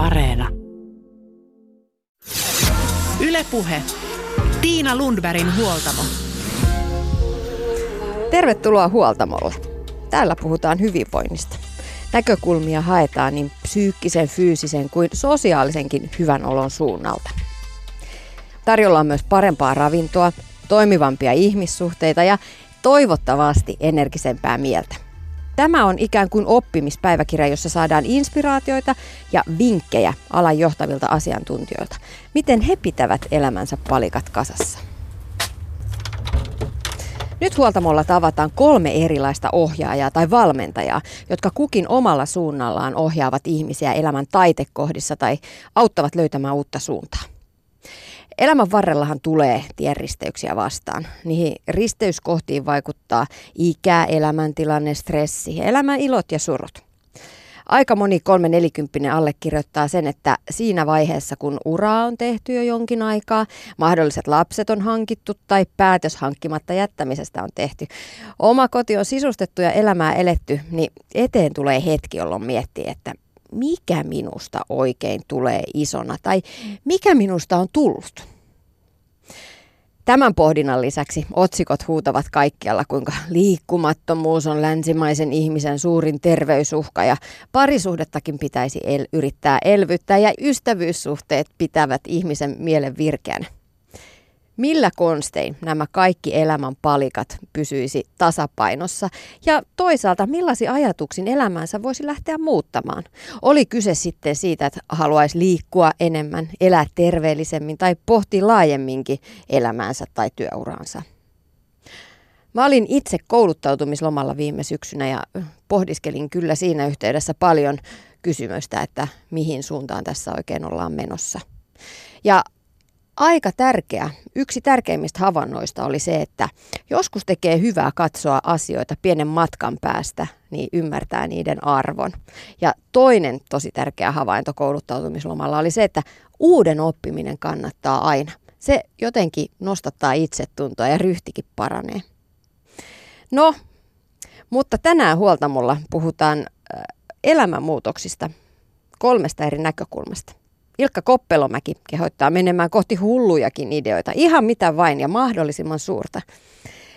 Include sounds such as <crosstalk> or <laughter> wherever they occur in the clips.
Areena. Ylepuhe. Tiina Lundbergin huoltamo. Tervetuloa huoltamolle. Täällä puhutaan hyvinvoinnista. Näkökulmia haetaan niin psyykkisen, fyysisen kuin sosiaalisenkin hyvän olon suunnalta. Tarjolla on myös parempaa ravintoa, toimivampia ihmissuhteita ja toivottavasti energisempää mieltä. Tämä on ikään kuin oppimispäiväkirja, jossa saadaan inspiraatioita ja vinkkejä alan johtavilta asiantuntijoilta, miten he pitävät elämänsä palikat kasassa. Nyt huoltamolla tavataan kolme erilaista ohjaajaa tai valmentajaa, jotka kukin omalla suunnallaan ohjaavat ihmisiä elämän taitekohdissa tai auttavat löytämään uutta suuntaa. Elämän varrellahan tulee tienristeyksiä vastaan. Niihin risteyskohtiin vaikuttaa ikä, elämäntilanne, stressi, elämän ilot ja surut. Aika moni kolme nelikymppinen allekirjoittaa sen, että siinä vaiheessa, kun ura on tehty jo jonkin aikaa, mahdolliset lapset on hankittu tai päätös hankkimatta jättämisestä on tehty, oma koti on sisustettu ja elämää eletty, niin eteen tulee hetki, jolloin miettii, että mikä minusta oikein tulee isona tai mikä minusta on tullut. Tämän pohdinnan lisäksi otsikot huutavat kaikkialla, kuinka liikkumattomuus on länsimaisen ihmisen suurin terveysuhka ja parisuhdettakin pitäisi el- yrittää elvyttää ja ystävyyssuhteet pitävät ihmisen mielen virkeänä. Millä konstein nämä kaikki elämän palikat pysyisi tasapainossa ja toisaalta millaisia ajatuksin elämänsä voisi lähteä muuttamaan? Oli kyse sitten siitä, että haluaisi liikkua enemmän, elää terveellisemmin tai pohtia laajemminkin elämäänsä tai työuraansa. Mä olin itse kouluttautumislomalla viime syksynä ja pohdiskelin kyllä siinä yhteydessä paljon kysymystä, että mihin suuntaan tässä oikein ollaan menossa. Ja aika tärkeä, yksi tärkeimmistä havainnoista oli se, että joskus tekee hyvää katsoa asioita pienen matkan päästä, niin ymmärtää niiden arvon. Ja toinen tosi tärkeä havainto kouluttautumislomalla oli se, että uuden oppiminen kannattaa aina. Se jotenkin nostattaa itsetuntoa ja ryhtikin paranee. No, mutta tänään huoltamulla puhutaan elämänmuutoksista kolmesta eri näkökulmasta. Ilkka Koppelomäki kehoittaa menemään kohti hullujakin ideoita, ihan mitä vain ja mahdollisimman suurta.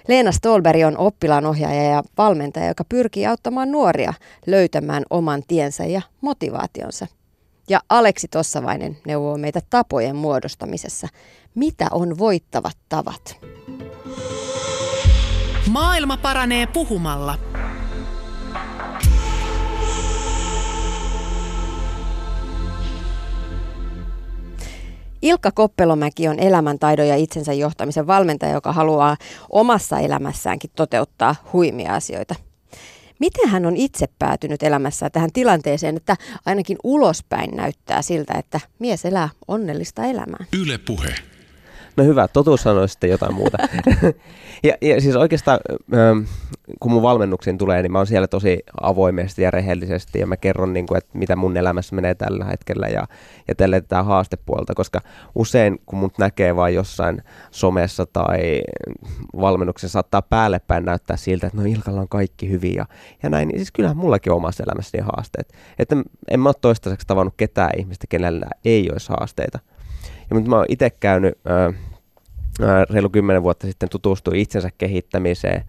Leena Stolberg on oppilaanohjaaja ja valmentaja, joka pyrkii auttamaan nuoria löytämään oman tiensä ja motivaationsa. Ja Aleksi Tossavainen neuvoo meitä tapojen muodostamisessa. Mitä on voittavat tavat? Maailma paranee puhumalla. Ilkka Koppelomäki on elämäntaidon ja itsensä johtamisen valmentaja, joka haluaa omassa elämässäänkin toteuttaa huimia asioita. Miten hän on itse päätynyt elämässään tähän tilanteeseen, että ainakin ulospäin näyttää siltä, että mies elää onnellista elämää? Yle puhe. No hyvä, totuus sanoi sitten jotain muuta. <laughs> ja, ja siis oikeastaan, ähm, kun mun valmennuksiin tulee, niin mä oon siellä tosi avoimesti ja rehellisesti ja mä kerron, niin kuin, että mitä mun elämässä menee tällä hetkellä ja, ja tälle tätä haastepuolta, koska usein kun mut näkee vain jossain somessa tai valmennuksessa saattaa päälle päin näyttää siltä, että no Ilkalla on kaikki hyvin ja, ja näin, niin siis kyllähän mullakin on omassa elämässäni haasteet. Että en mä ole toistaiseksi tavannut ketään ihmistä, kenellä ei olisi haasteita. Ja mutta mä oon itse käynyt ää, ää, reilu kymmenen vuotta sitten tutustuin itsensä kehittämiseen,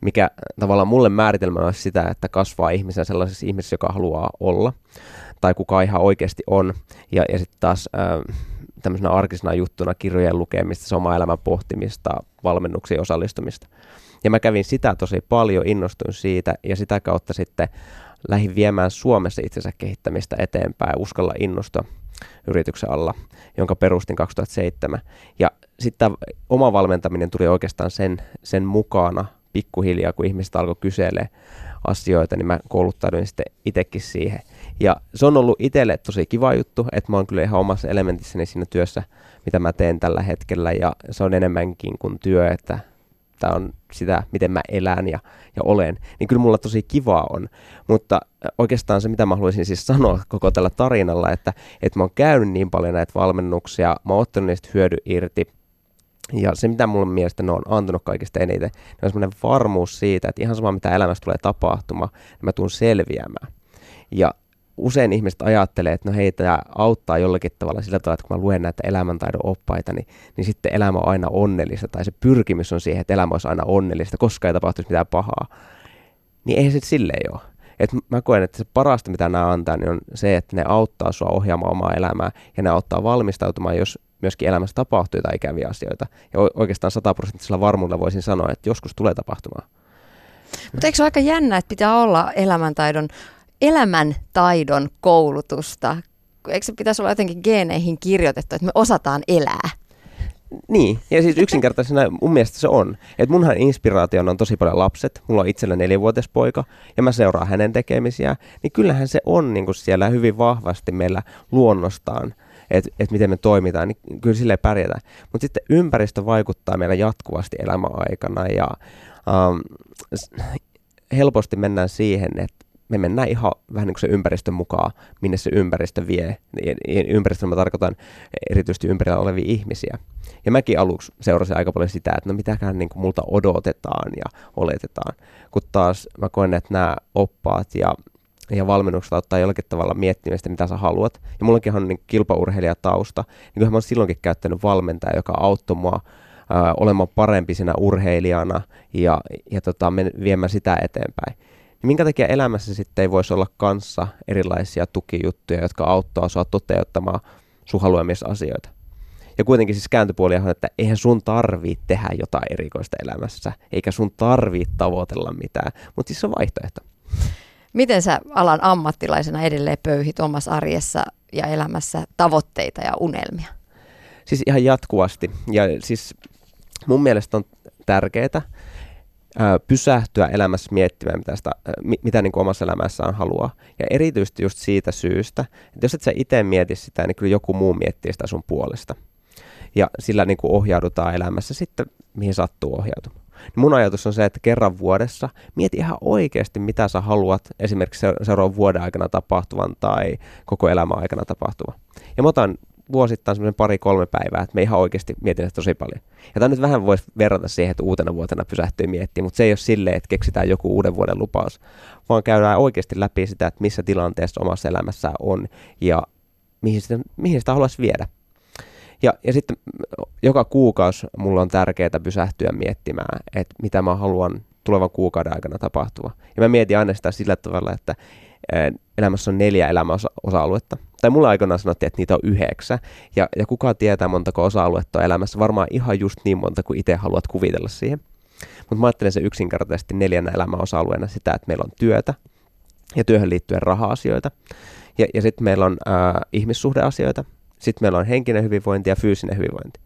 mikä tavallaan mulle määritelmä on sitä, että kasvaa ihmisen sellaisessa ihmisessä, joka haluaa olla, tai kuka ihan oikeasti on. Ja, ja sitten taas ää, tämmöisenä arkisena juttuna kirjojen lukemista, se oma elämän pohtimista, valmennuksiin osallistumista. Ja mä kävin sitä tosi paljon, innostuin siitä ja sitä kautta sitten lähdin viemään Suomessa itsensä kehittämistä eteenpäin, uskalla innostua yrityksen alla, jonka perustin 2007. Ja sitten oma valmentaminen tuli oikeastaan sen, sen mukana pikkuhiljaa, kun ihmiset alkoi kyselee asioita, niin mä kouluttauduin sitten itsekin siihen. Ja se on ollut itselle tosi kiva juttu, että mä oon kyllä ihan omassa elementissäni siinä työssä, mitä mä teen tällä hetkellä, ja se on enemmänkin kuin työ, että tämä on sitä, miten mä elän ja, ja olen, niin kyllä mulla tosi kivaa on. Mutta oikeastaan se, mitä mä haluaisin siis sanoa koko tällä tarinalla, että, että mä oon käynyt niin paljon näitä valmennuksia, mä oon ottanut niistä hyödy irti, ja se, mitä mulle mielestä ne on antanut kaikista eniten, niin on semmoinen varmuus siitä, että ihan sama mitä elämässä tulee tapahtumaan, niin mä tuun selviämään. Ja usein ihmiset ajattelee, että no hei, tämä auttaa jollakin tavalla sillä tavalla, että kun mä luen näitä elämäntaidon oppaita, niin, niin sitten elämä on aina onnellista, tai se pyrkimys on siihen, että elämä olisi aina onnellista, koska ei tapahtuisi mitään pahaa. Niin ei se silleen ole. Et mä koen, että se parasta, mitä nämä antaa, niin on se, että ne auttaa sua ohjaamaan omaa elämää, ja ne auttaa valmistautumaan, jos myöskin elämässä tapahtuu jotain ikäviä asioita. Ja oikeastaan sataprosenttisella varmuudella voisin sanoa, että joskus tulee tapahtumaan. Mutta eikö se ole aika jännä, että pitää olla elämäntaidon, elämäntaidon koulutusta? Eikö se pitäisi olla jotenkin geeneihin kirjoitettu, että me osataan elää? Niin, ja siis yksinkertaisena mun mielestä se on. Että munhan inspiraation on tosi paljon lapset. Mulla on itsellä neljävuotias poika ja mä seuraan hänen tekemisiä. Niin kyllähän se on niin kuin siellä hyvin vahvasti meillä luonnostaan että et miten me toimitaan, niin kyllä sille pärjätään. Mutta sitten ympäristö vaikuttaa meillä jatkuvasti elämäaikana ja um, helposti mennään siihen, että me mennään ihan vähän niin kuin se ympäristön mukaan, minne se ympäristö vie. Ympäristön mä tarkoitan erityisesti ympärillä olevia ihmisiä. Ja mäkin aluksi seurasin aika paljon sitä, että no mitäkään niin kuin multa odotetaan ja oletetaan. Kun taas mä koen, että nämä oppaat ja ja valmennuksella ottaa jollakin tavalla miettimistä, mitä sä haluat. Ja mullakin on niin kilpaurheilijatausta, niin kyllähän mä oon silloinkin käyttänyt valmentaja, joka auttoi mua olemaan parempi siinä urheilijana ja, ja tota, viemään sitä eteenpäin. Niin minkä takia elämässä sitten ei voisi olla kanssa erilaisia tukijuttuja, jotka auttaa sua toteuttamaan sun haluamissa asioita? Ja kuitenkin siis kääntöpuoli on, että eihän sun tarvii tehdä jotain erikoista elämässä, eikä sun tarvii tavoitella mitään, mutta siis se on vaihtoehto. Miten sä alan ammattilaisena edelleen pöyhit omassa arjessa ja elämässä tavoitteita ja unelmia? Siis ihan jatkuvasti. Ja siis mun mielestä on tärkeää pysähtyä elämässä miettimään, mitä, sitä, mitä niin kuin omassa elämässään haluaa. Ja erityisesti just siitä syystä, että jos et sä itse mieti sitä, niin kyllä joku muu miettii sitä sun puolesta. Ja sillä niin kuin ohjaudutaan elämässä sitten, mihin sattuu ohjautumaan. Niin mun ajatus on se, että kerran vuodessa mieti ihan oikeasti, mitä sä haluat esimerkiksi seuraavan vuoden aikana tapahtuvan tai koko elämän aikana tapahtuvan. Ja mä otan vuosittain semmoinen pari-kolme päivää, että me ihan oikeasti mietin sitä tosi paljon. Ja tämä nyt vähän voisi verrata siihen, että uutena vuotena pysähtyy miettimään, mutta se ei ole silleen, että keksitään joku uuden vuoden lupaus, vaan käydään oikeasti läpi sitä, että missä tilanteessa omassa elämässä on ja mihin sitä, mihin sitä haluaisi viedä. Ja, ja sitten joka kuukausi mulla on tärkeää pysähtyä miettimään, että mitä mä haluan tulevan kuukauden aikana tapahtua. Ja mä mietin aina sitä sillä tavalla, että elämässä on neljä elämäosa-aluetta. Tai mulla aikoinaan sanottiin, että niitä on yhdeksän. Ja, ja kuka tietää montako osa-aluetta on elämässä? Varmaan ihan just niin monta kuin itse haluat kuvitella siihen. Mutta mä ajattelen se yksinkertaisesti neljänä elämäosa-alueena sitä, että meillä on työtä ja työhön liittyen raha-asioita. Ja, ja sitten meillä on äh, ihmissuhdeasioita, sitten meillä on henkinen hyvinvointi ja fyysinen hyvinvointi.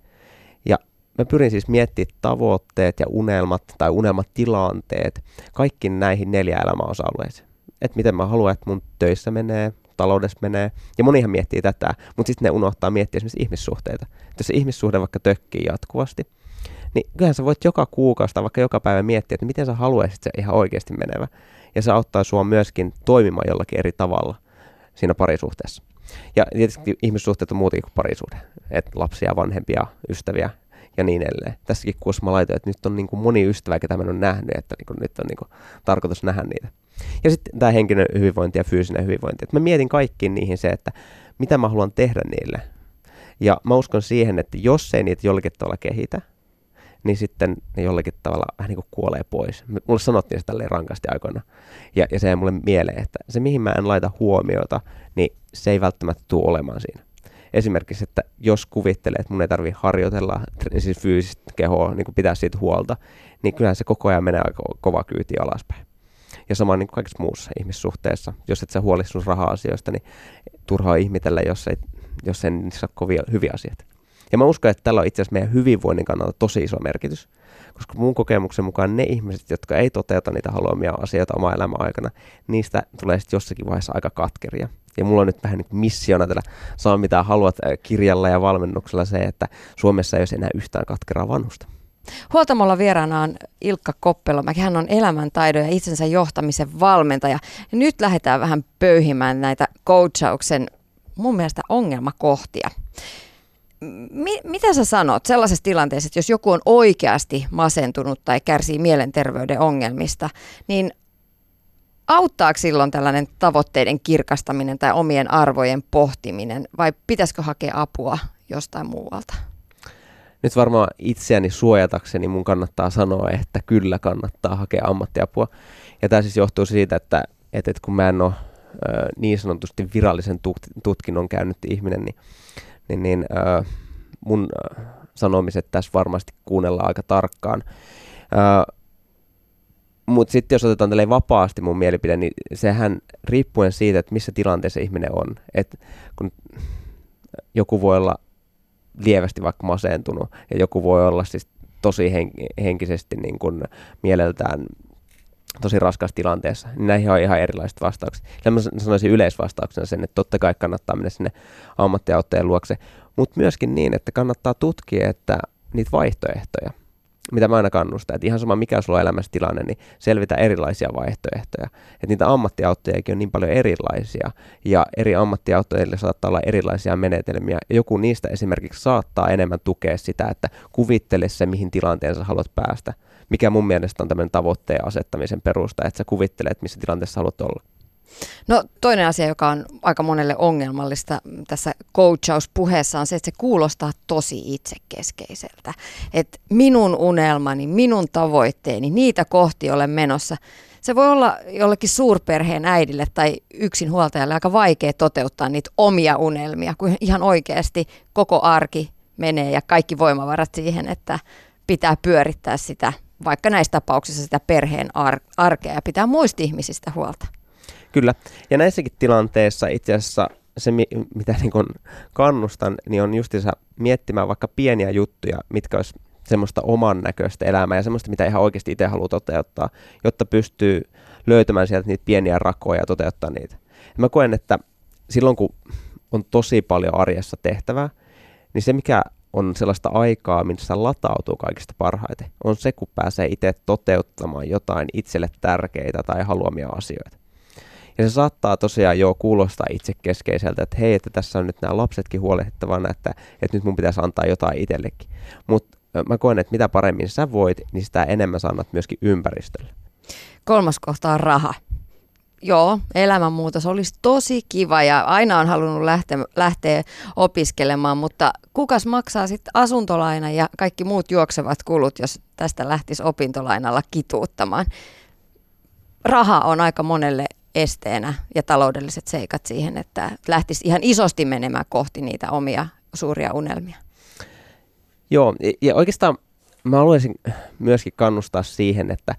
Ja mä pyrin siis miettimään tavoitteet ja unelmat tai unelmatilanteet kaikki näihin neljä elämäosa-alueeseen. Että miten mä haluan, että mun töissä menee, taloudessa menee. Ja monihan miettii tätä, mutta sitten ne unohtaa miettiä esimerkiksi ihmissuhteita. Et jos se ihmissuhde vaikka tökkii jatkuvasti, niin kyllähän sä voit joka kuukausi vaikka joka päivä miettiä, että miten sä haluaisit se ihan oikeasti menevä. Ja se auttaa sua myöskin toimimaan jollakin eri tavalla siinä parisuhteessa. Ja tietysti ihmissuhteet on muutakin kuin parisuhde. Että lapsia, vanhempia, ystäviä ja niin edelleen. Tässäkin kuussa mä laitoin, että nyt on niin kuin moni ystävä, ketä mä en ole nähnyt, että niin kuin nyt on niin kuin tarkoitus nähdä niitä. Ja sitten tämä henkinen hyvinvointi ja fyysinen hyvinvointi. Että mä mietin kaikkiin niihin se, että mitä mä haluan tehdä niille. Ja mä uskon siihen, että jos ei niitä jollakin tavalla kehitä, niin sitten ne jollakin tavalla vähän niin kuin kuolee pois. Mulle sanottiin se tälleen rankasti aikoina. Ja, ja se ei mulle mieleen, että se mihin mä en laita huomiota, niin se ei välttämättä tule olemaan siinä. Esimerkiksi, että jos kuvittelee, että mun ei tarvitse harjoitella siis fyysistä kehoa, niin kuin pitää siitä huolta, niin kyllähän se koko ajan menee aika kova kyyti alaspäin. Ja sama niin kuin kaikessa muussa ihmissuhteessa. Jos et sä huolisi sun raha-asioista, niin turhaa ihmitellä, jos ei, jos ei niissä ole kovia hyviä asioita. Ja mä uskon, että tällä on itse asiassa meidän hyvinvoinnin kannalta tosi iso merkitys. Koska mun kokemuksen mukaan ne ihmiset, jotka ei toteuta niitä haluamia asioita oma elämän aikana, niistä tulee sitten jossakin vaiheessa aika katkeria. Ja mulla on nyt vähän niin missiona tällä saa mitä haluat äh, kirjalla ja valmennuksella se, että Suomessa ei olisi enää yhtään katkeraa vanhusta. Huoltamolla vieraana on Ilkka Koppelomäki. Hän on elämäntaidon ja itsensä johtamisen valmentaja. Ja nyt lähdetään vähän pöyhimään näitä coachauksen mun mielestä ongelmakohtia. Mi- mitä sä sanot sellaisessa tilanteessa, että jos joku on oikeasti masentunut tai kärsii mielenterveyden ongelmista, niin auttaako silloin tällainen tavoitteiden kirkastaminen tai omien arvojen pohtiminen vai pitäisikö hakea apua jostain muualta? Nyt varmaan itseäni suojatakseni mun kannattaa sanoa, että kyllä kannattaa hakea ammattiapua. Ja tämä siis johtuu siitä, että, että, kun mä en ole niin sanotusti virallisen tutkinnon käynyt ihminen, niin, niin, niin äh, mun sanomiset tässä varmasti kuunnellaan aika tarkkaan. Mutta sitten jos otetaan tälleen vapaasti mun mielipide, niin sehän riippuen siitä, että missä tilanteessa ihminen on. Et kun joku voi olla lievästi vaikka masentunut ja joku voi olla siis tosi henkisesti niin kuin mieleltään tosi raskaassa tilanteessa, niin näihin on ihan erilaiset vastaukset. Ja mä sanoisin yleisvastauksena sen, että totta kai kannattaa mennä sinne ammattiauttajien luokse, mutta myöskin niin, että kannattaa tutkia että niitä vaihtoehtoja mitä mä aina kannustan, että ihan sama mikä sulla on elämässä tilanne, niin selvitä erilaisia vaihtoehtoja. Että niitä ammattiautojakin on niin paljon erilaisia, ja eri ammattiautoille saattaa olla erilaisia menetelmiä. Joku niistä esimerkiksi saattaa enemmän tukea sitä, että kuvittele se, mihin tilanteeseen haluat päästä. Mikä mun mielestä on tämmöinen tavoitteen asettamisen perusta, että sä kuvittelet, missä tilanteessa haluat olla. No toinen asia, joka on aika monelle ongelmallista tässä coachauspuheessa on se, että se kuulostaa tosi itsekeskeiseltä. Että minun unelmani, minun tavoitteeni, niitä kohti olen menossa. Se voi olla jollekin suurperheen äidille tai yksinhuoltajalle aika vaikea toteuttaa niitä omia unelmia, kun ihan oikeasti koko arki menee ja kaikki voimavarat siihen, että pitää pyörittää sitä, vaikka näissä tapauksissa sitä perheen ar- arkea ja pitää muista ihmisistä huolta. Kyllä. Ja näissäkin tilanteissa itse asiassa se, mitä niin kun kannustan, niin on justiinsa miettimään vaikka pieniä juttuja, mitkä olisi semmoista oman näköistä elämää ja semmoista, mitä ihan oikeasti itse haluaa toteuttaa, jotta pystyy löytämään sieltä niitä pieniä rakoja ja toteuttaa niitä. Ja mä koen, että silloin kun on tosi paljon arjessa tehtävää, niin se mikä on sellaista aikaa, missä latautuu kaikista parhaiten, on se, kun pääsee itse toteuttamaan jotain itselle tärkeitä tai haluamia asioita. Ja se saattaa tosiaan jo kuulostaa itsekeskeiseltä, että hei, että tässä on nyt nämä lapsetkin huolehdittavana, että, että nyt mun pitäisi antaa jotain itsellekin. Mutta mä koen, että mitä paremmin sä voit, niin sitä enemmän sä annat myöskin ympäristölle. Kolmas kohta on raha. Joo, elämänmuutos olisi tosi kiva ja aina on halunnut lähteä, lähteä opiskelemaan, mutta kukas maksaa sitten asuntolaina ja kaikki muut juoksevat kulut, jos tästä lähtisi opintolainalla kituuttamaan? Raha on aika monelle esteenä ja taloudelliset seikat siihen, että lähtisi ihan isosti menemään kohti niitä omia suuria unelmia. Joo, ja oikeastaan mä haluaisin myöskin kannustaa siihen, että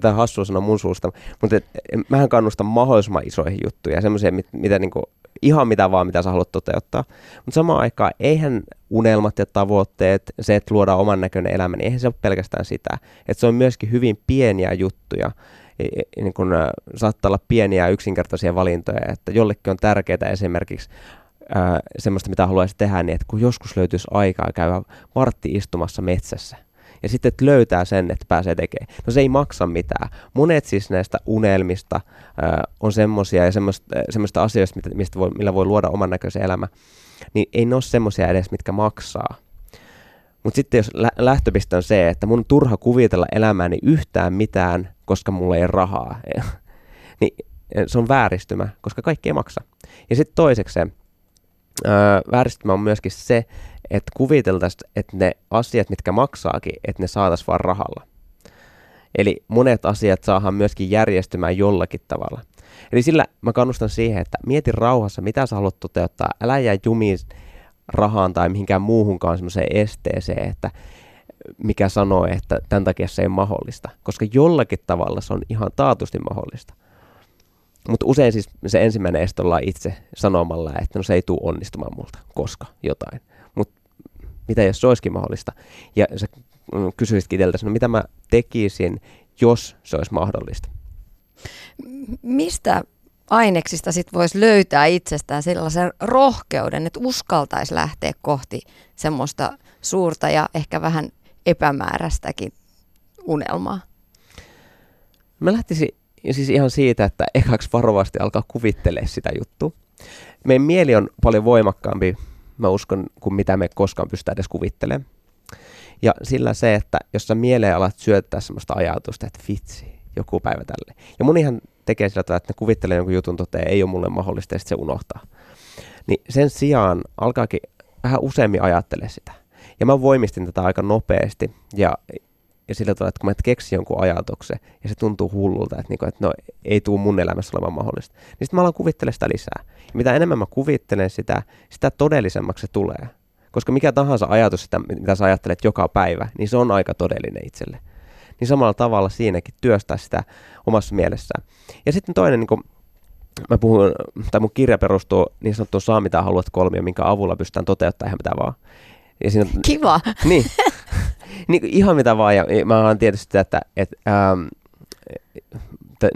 tämä hassu sanoa mun suusta, mutta et, mähän kannustan mahdollisimman isoihin juttuja, semmoisia, mit, mitä niinku, ihan mitä vaan, mitä sä haluat toteuttaa. Mutta samaan aikaan, eihän unelmat ja tavoitteet, se, että luodaan oman näköinen elämä, niin eihän se ole pelkästään sitä. Että se on myöskin hyvin pieniä juttuja, niin kun, saattaa olla pieniä yksinkertaisia valintoja, että jollekin on tärkeää esimerkiksi ää, semmoista, mitä haluaisi tehdä, niin että kun joskus löytyisi aikaa käydä vartti istumassa metsässä, ja sitten että löytää sen, että pääsee tekemään. No se ei maksa mitään. Monet siis näistä unelmista ää, on semmoisia ja semmoista, semmoista asioista, mistä voi, millä voi luoda oman näköisen elämä, niin ei ne ole semmoisia edes, mitkä maksaa. Mutta sitten jos lä- lähtöpiste on se, että mun turha kuvitella elämääni yhtään mitään, koska mulla ei rahaa, <laughs> niin se on vääristymä, koska kaikki ei maksa. Ja sitten toiseksi öö, vääristymä on myöskin se, että kuviteltaisiin, että ne asiat, mitkä maksaakin, että ne saataisiin vaan rahalla. Eli monet asiat saadaan myöskin järjestymään jollakin tavalla. Eli sillä mä kannustan siihen, että mieti rauhassa, mitä sä haluat toteuttaa. Älä jää jumiin rahaan tai mihinkään muuhunkaan semmoiseen esteeseen, että mikä sanoo, että tämän takia se ei ole mahdollista. Koska jollakin tavalla se on ihan taatusti mahdollista. Mutta usein siis se ensimmäinen este ollaan itse sanomalla, että no se ei tule onnistumaan multa, koska jotain. Mitä jos se olisikin mahdollista? Ja sä kysyisitkin itseltäsi, no mitä mä tekisin, jos se olisi mahdollista? Mistä aineksista sit voisi löytää itsestään sellaisen rohkeuden, että uskaltaisi lähteä kohti semmoista suurta ja ehkä vähän epämääräistäkin unelmaa? Mä lähtisin siis ihan siitä, että ekaksi varovasti alkaa kuvittelemaan sitä juttua. Meidän mieli on paljon voimakkaampi, mä uskon, kuin mitä me koskaan pystytään edes kuvittelemaan. Ja sillä se, että jos sä mieleen alat syöttää semmoista ajatusta, että vitsi, joku päivä tälle. Ja monihan tekee sillä tavalla, että ne kuvittelee jonkun jutun toteen, ei ole mulle mahdollista sitten se unohtaa. Niin sen sijaan alkaakin vähän useammin ajattele sitä. Ja mä voimistin tätä aika nopeasti ja, ja sillä tavalla, että kun mä keksin jonkun ajatuksen ja se tuntuu hullulta, että, niinku, että no ei tule mun elämässä olevan mahdollista, niin sitten mä alan kuvittelemaan sitä lisää. Ja mitä enemmän mä kuvittelen sitä, sitä todellisemmaksi se tulee. Koska mikä tahansa ajatus, sitä, mitä sä ajattelet joka päivä, niin se on aika todellinen itselle. Niin samalla tavalla siinäkin työstää sitä omassa mielessään. Ja sitten toinen, niin kun, mä puhun, tai mun kirja perustuu niin sanottuun saa mitä haluat kolmio, minkä avulla pystytään toteuttamaan ihan mitä vaan. Ja siinä, Kiva. Niin, <laughs> niin, ihan mitä vaan. Ja mä oon tietysti sitä, että, että ähm,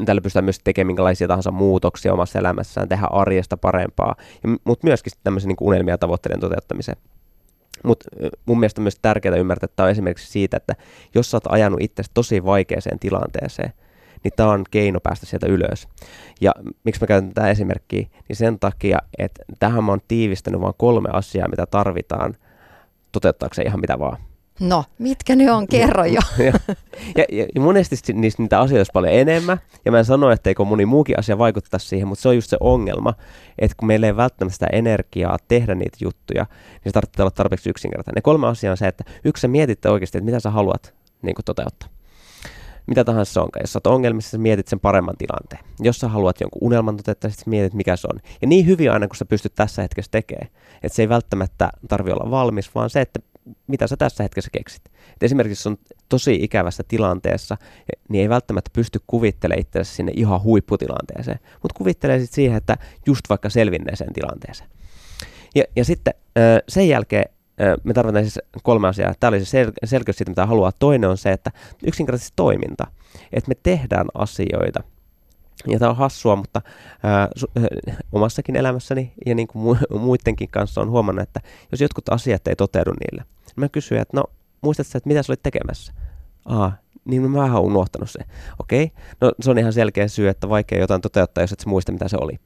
tällä pystytään myös tekemään minkälaisia tahansa muutoksia omassa elämässään, tehdä arjesta parempaa, mutta myöskin tämmöisen niin unelmia ja tavoitteiden toteuttamiseen. Mutta mun mielestä myös tärkeää ymmärtää, että tämä on esimerkiksi siitä, että jos sä oot ajanut itse tosi vaikeaseen tilanteeseen, niin tämä on keino päästä sieltä ylös. Ja miksi mä käytän tätä esimerkkiä, niin sen takia, että tähän mä oon tiivistänyt vain kolme asiaa, mitä tarvitaan toteuttaakseen ihan mitä vaan. No, mitkä ne on? Kerro jo. <laughs> ja, ja, ja, ja monesti niistä niitä asioita olisi paljon enemmän, ja mä en sano, etteikö moni muukin asia vaikuttaa siihen, mutta se on just se ongelma, että kun meillä ei välttämättä sitä energiaa tehdä niitä juttuja, niin se tarvitsee olla tarpeeksi yksinkertainen. Ne kolme asiaa on se, että yksi sä mietitte oikeasti, että mitä sä haluat niin toteuttaa mitä tahansa se onkaan. Jos sä oot ongelmissa, sä mietit sen paremman tilanteen. Jos sä haluat jonkun unelman toteuttaa, sitten mietit, mikä se on. Ja niin hyvin aina, kun sä pystyt tässä hetkessä tekemään. Että se ei välttämättä tarvi olla valmis, vaan se, että mitä sä tässä hetkessä keksit. Et esimerkiksi on tosi ikävässä tilanteessa, niin ei välttämättä pysty kuvittelemaan itseänsä sinne ihan huipputilanteeseen, mutta kuvittelee sitten siihen, että just vaikka selvinneeseen tilanteeseen. Ja, ja sitten sen jälkeen me tarvitaan siis kolme asiaa. Tämä oli se sel- selkeys siitä, mitä haluaa. Toinen on se, että yksinkertaisesti toiminta. Että me tehdään asioita. Ja tämä on hassua, mutta ää, su- äh, omassakin elämässäni ja niin kuin mu- <laughs> muidenkin kanssa on huomannut, että jos jotkut asiat ei toteudu niille, niin mä kysyn, että no muistatko että mitä sä olit tekemässä? Aa, niin mä vähän unohtanut se. Okei, okay. no se on ihan selkeä syy, että vaikea jotain toteuttaa, jos et sä muista, mitä se oli.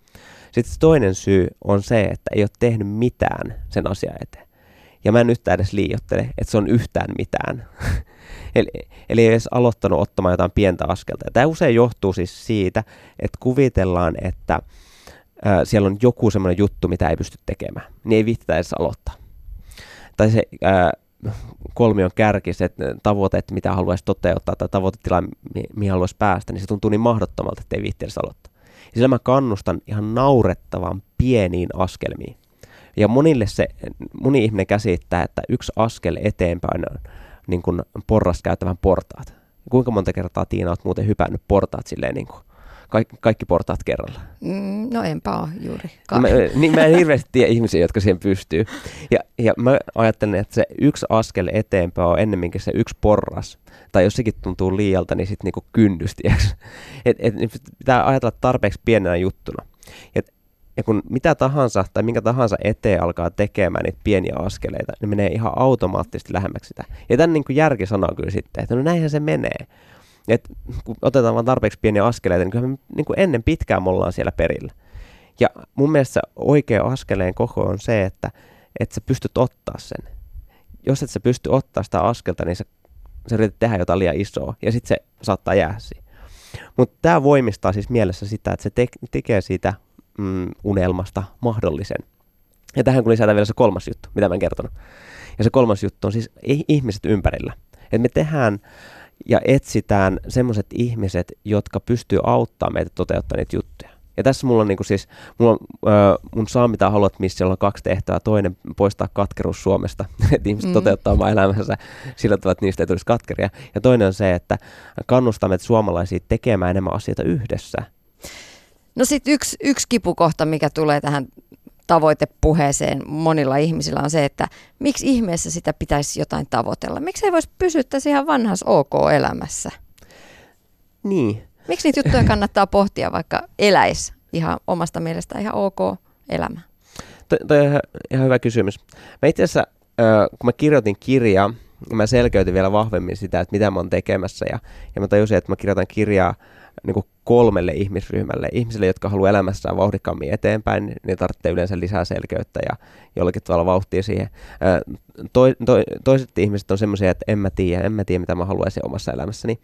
Sitten toinen syy on se, että ei ole tehnyt mitään sen asian eteen. Ja mä en nyt edes liiottele, että se on yhtään mitään. <laughs> eli, eli ei edes aloittanut ottamaan jotain pientä askelta. Ja tämä usein johtuu siis siitä, että kuvitellaan, että ää, siellä on joku semmoinen juttu, mitä ei pysty tekemään. Niin ei viittitä edes aloittaa. Tai se ää, kolmion tavoite, että mitä haluaisi toteuttaa, tai tavoitetila, mi- mihin haluaisi päästä, niin se tuntuu niin mahdottomalta, että ei viitti edes aloittaa. Ja sillä mä kannustan ihan naurettavan pieniin askelmiin. Ja monille se, moni ihminen käsittää, että yksi askel eteenpäin on niin kuin porras käyttävän portaat. Kuinka monta kertaa Tiina olet muuten hypännyt portaat silleen niin kuin kaikki, kaikki portaat kerralla? Mm, no enpä ole juuri. Mä, niin mä en hirveästi tiedä ihmisiä, jotka siihen pystyy. Ja, ja mä ajattelen, että se yksi askel eteenpäin on ennemminkin se yksi porras. Tai jos sekin tuntuu liialta, niin sitten niinku kyndysti. Et, et, pitää ajatella tarpeeksi pienenä juttuna. Et ja kun mitä tahansa tai minkä tahansa eteen alkaa tekemään niitä pieniä askeleita, niin menee ihan automaattisesti lähemmäksi sitä. Ja tämän niin kuin järki sanoo kyllä sitten, että no näinhän se menee. Et kun otetaan vain tarpeeksi pieniä askeleita, niin kyllä me niin kuin ennen pitkään me ollaan siellä perillä. Ja mun mielestä oikea askeleen koko on se, että, että sä pystyt ottaa sen. Jos et sä pysty ottaa sitä askelta, niin sä, sä yrität tehdä jotain liian isoa, ja sitten se saattaa jäädä siihen. Mutta tämä voimistaa siis mielessä sitä, että se te- tekee siitä mm, unelmasta mahdollisen. Ja tähän kun lisätään vielä se kolmas juttu, mitä mä en kertonut. Ja se kolmas juttu on siis ihmiset ympärillä. Että me tehdään ja etsitään semmoiset ihmiset, jotka pystyy auttamaan meitä toteuttamaan niitä juttuja. Ja tässä mulla on niinku siis, mulla on, mun saa mitä haluat missä on kaksi tehtävää. Toinen poistaa katkeruus Suomesta, <laughs> että ihmiset mm. toteuttaa omaa elämänsä sillä tavalla, että niistä ei tulisi katkeria. Ja toinen on se, että kannustamme suomalaisia tekemään enemmän asioita yhdessä. No sitten yksi, yksi kipukohta, mikä tulee tähän tavoitepuheeseen monilla ihmisillä on se, että miksi ihmeessä sitä pitäisi jotain tavoitella? Miksi ei voisi pysyä tässä ihan vanhassa OK-elämässä? Niin. Miksi niitä juttuja kannattaa pohtia, vaikka eläisi ihan omasta mielestä ihan OK-elämä? Toi on ihan, ihan hyvä kysymys. Mä itse asiassa, kun mä kirjoitin kirjaa, mä selkeytin vielä vahvemmin sitä, että mitä mä oon tekemässä. Ja, ja mä tajusin, että mä kirjoitan kirjaa niin kuin kolmelle ihmisryhmälle. Ihmisille, jotka haluaa elämässään vauhdikkaammin eteenpäin, niin tarvitsee yleensä lisää selkeyttä ja jollakin tavalla vauhtia siihen. To, to, toiset ihmiset on semmoisia, että en mä tiedä, en mä tiedä mitä mä haluaisin omassa elämässäni,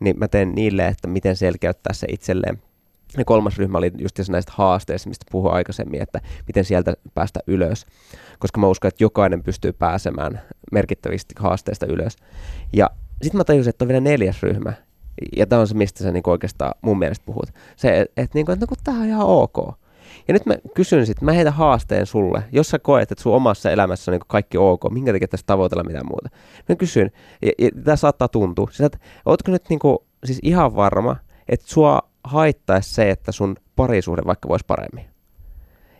niin mä teen niille, että miten selkeyttää se itselleen. Ja kolmas ryhmä oli just näistä haasteista, mistä puhuin aikaisemmin, että miten sieltä päästä ylös. Koska mä uskon, että jokainen pystyy pääsemään merkittävistä haasteista ylös. Ja sitten mä tajusin, että on vielä neljäs ryhmä. Ja tämä on se, mistä sä niinku oikeastaan mun mielestä puhut. Se, että et, et, no, tämä on ihan ok. Ja nyt mä kysyn sitten, mä heitän haasteen sulle, jos sä koet, että sun omassa elämässä on niin kaikki ok, minkä takia tässä tavoitella mitään muuta. Mä kysyn, ja, ja tämä saattaa tuntua, siis, että ootko nyt niinku, siis ihan varma, että sua haittaisi se, että sun parisuhde vaikka voisi paremmin.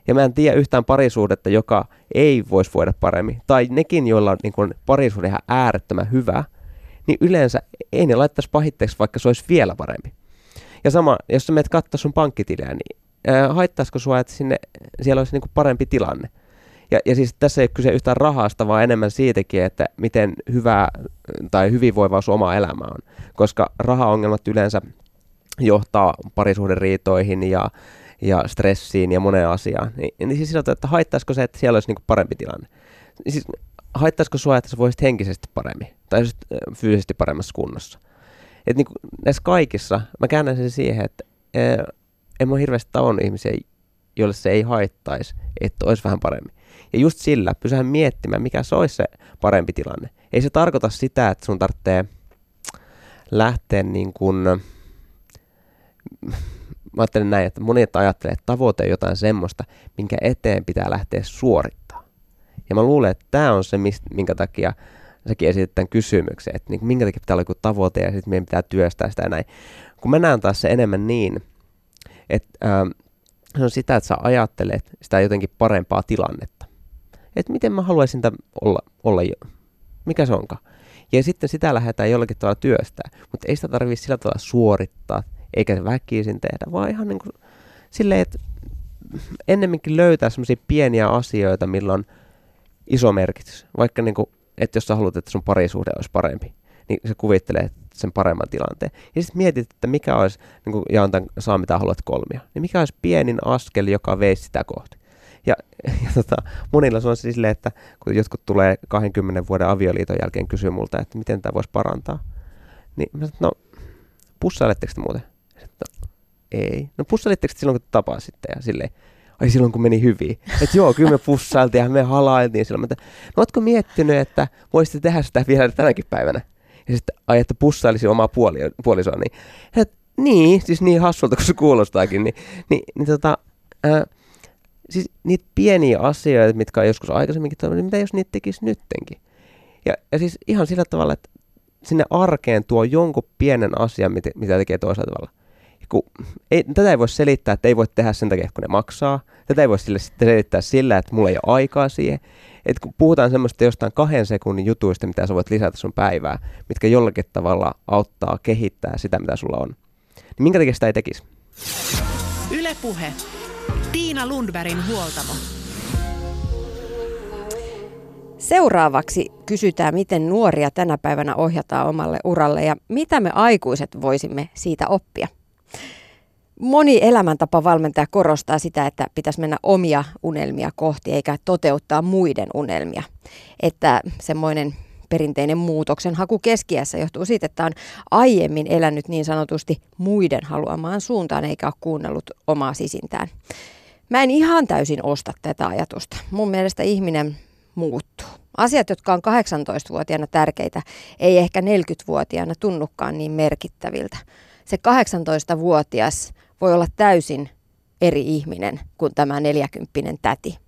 Ja mä en tiedä yhtään parisuhdetta, joka ei voisi voida paremmin. Tai nekin, joilla on niin parisuhde ihan äärettömän hyvä, niin yleensä ei ne laittaisi pahitteeksi, vaikka se olisi vielä parempi. Ja sama, jos sä menet katsoa sun pankkitiliä, niin ää, haittaisiko sua, että sinne, siellä olisi niin parempi tilanne? Ja, ja siis tässä ei ole kyse yhtään rahasta, vaan enemmän siitäkin, että miten hyvä tai hyvinvoiva sun oma elämä on. Koska rahaongelmat yleensä johtaa parisuhderiitoihin ja, ja stressiin ja moneen asiaan. Niin, niin siis sillä että haittaisiko se, että siellä olisi niinku parempi tilanne? Siis haittaisiko sua, että sä voisit henkisesti paremmin tai fyysisesti paremmassa kunnossa? Et niinku näissä kaikissa, mä käännän sen siihen, että en mä hirveästi tavannut ihmisiä, joille se ei haittaisi, että olisi vähän paremmin. Ja just sillä pysähän miettimään, mikä se olisi se parempi tilanne. Ei se tarkoita sitä, että sun tarvitsee lähteä niin kuin, mä ajattelen näin, että monet ajattelee, että tavoite on jotain semmoista, minkä eteen pitää lähteä suorittaa. Ja mä luulen, että tämä on se, minkä takia säkin esitit tämän kysymyksen, että niin minkä takia pitää olla joku tavoite ja sitten meidän pitää työstää sitä ja näin. Kun mä näen taas se enemmän niin, että ähm, se on sitä, että sä ajattelet sitä jotenkin parempaa tilannetta. Että miten mä haluaisin olla, olla jo, mikä se onkaan. Ja sitten sitä lähdetään jollakin tavalla työstää, mutta ei sitä tarvitse sillä tavalla suorittaa, eikä väkisin tehdä, vaan ihan niin kuin silleen, että ennemminkin löytää semmoisia pieniä asioita, millä on iso merkitys. Vaikka niin kuin, että jos sä haluat, että sun parisuhde olisi parempi, niin se kuvittelee sen paremman tilanteen. Ja sitten mietit, että mikä olisi, niin kuin jaan tämän saa mitä haluat kolmia, niin mikä olisi pienin askel, joka veisi sitä kohti. Ja, ja tota, monilla se on siis silleen, että kun jotkut tulee 20 vuoden avioliiton jälkeen kysyä multa, että miten tämä voisi parantaa, niin mä sanon, no pussailetteko te muuten? Että ei. No pussailitteko silloin, kun tapasitte ja silleen, ai silloin kun meni hyvin. Että joo, kyllä me pussailtiin ja me halailtiin silloin. Mutta no ootko miettinyt, että voisitte tehdä sitä vielä tänäkin päivänä? Ja sitten ai, että pussailisi omaa puoli, puolisoa. Niin, et, niin, siis niin hassulta kuin se kuulostaakin. Niin, niin, niin tota, ää, siis niitä pieniä asioita, mitkä on joskus aikaisemminkin toiminut, niin mitä jos niitä tekisi nyttenkin? Ja, ja siis ihan sillä tavalla, että sinne arkeen tuo jonkun pienen asian, mitä, mitä tekee toisella tavalla kun ei, tätä ei voi selittää, että ei voi tehdä sen takia, kun ne maksaa. Tätä ei voi sille selittää sillä, että mulla ei ole aikaa siihen. Et kun puhutaan semmoista jostain kahden sekunnin jutuista, mitä sä voit lisätä sun päivää, mitkä jollakin tavalla auttaa kehittää sitä, mitä sulla on. Niin minkä takia sitä ei tekisi? Ylepuhe. Tiina Lundbergin huoltamo. Seuraavaksi kysytään, miten nuoria tänä päivänä ohjataan omalle uralle ja mitä me aikuiset voisimme siitä oppia. Moni elämäntapa valmentaja korostaa sitä, että pitäisi mennä omia unelmia kohti eikä toteuttaa muiden unelmia. Että semmoinen perinteinen muutoksen haku keskiässä johtuu siitä, että on aiemmin elänyt niin sanotusti muiden haluamaan suuntaan eikä ole kuunnellut omaa sisintään. Mä en ihan täysin osta tätä ajatusta. Mun mielestä ihminen muuttuu. Asiat, jotka on 18-vuotiaana tärkeitä, ei ehkä 40-vuotiaana tunnukaan niin merkittäviltä se 18-vuotias voi olla täysin eri ihminen kuin tämä 40 täti.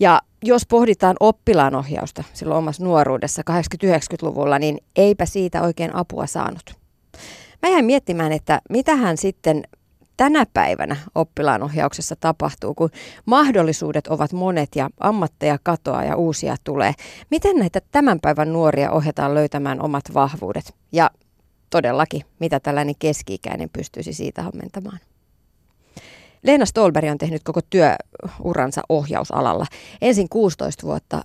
Ja jos pohditaan oppilaanohjausta silloin omassa nuoruudessa 80-90-luvulla, niin eipä siitä oikein apua saanut. Mä jäin miettimään, että mitähän sitten tänä päivänä oppilaanohjauksessa tapahtuu, kun mahdollisuudet ovat monet ja ammatteja katoaa ja uusia tulee. Miten näitä tämän päivän nuoria ohjataan löytämään omat vahvuudet? Ja todellakin, mitä tällainen keski-ikäinen pystyisi siitä ammentamaan. Leena Stolberg on tehnyt koko työuransa ohjausalalla. Ensin 16 vuotta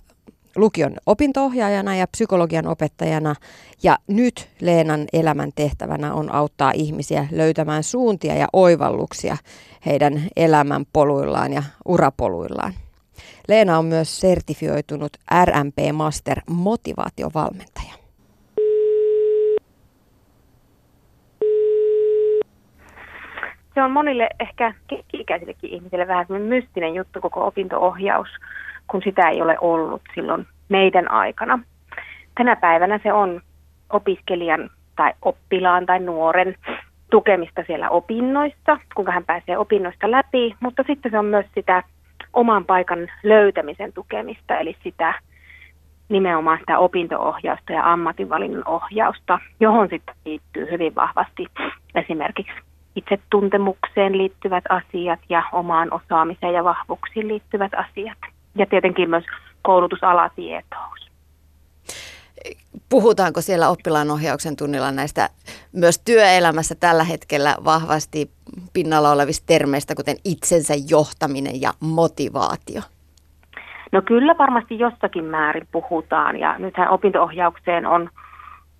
lukion opintoohjaajana ja psykologian opettajana. Ja nyt Leenan elämän tehtävänä on auttaa ihmisiä löytämään suuntia ja oivalluksia heidän elämän poluillaan ja urapoluillaan. Leena on myös sertifioitunut RMP Master motivaatiovalmentaja. Se on monille ehkä ikäisillekin ihmisille vähän mystinen juttu koko opintoohjaus, kun sitä ei ole ollut silloin meidän aikana. Tänä päivänä se on opiskelijan tai oppilaan tai nuoren tukemista siellä opinnoissa, kuinka hän pääsee opinnoista läpi, mutta sitten se on myös sitä oman paikan löytämisen tukemista, eli sitä nimenomaan sitä opintoohjausta ja ammatinvalinnan ohjausta, johon sitten liittyy hyvin vahvasti esimerkiksi itsetuntemukseen liittyvät asiat ja omaan osaamiseen ja vahvuuksiin liittyvät asiat. Ja tietenkin myös koulutusalatietous. Puhutaanko siellä oppilaanohjauksen tunnilla näistä myös työelämässä tällä hetkellä vahvasti pinnalla olevista termeistä, kuten itsensä johtaminen ja motivaatio? No kyllä varmasti jossakin määrin puhutaan ja nythän opintoohjaukseen on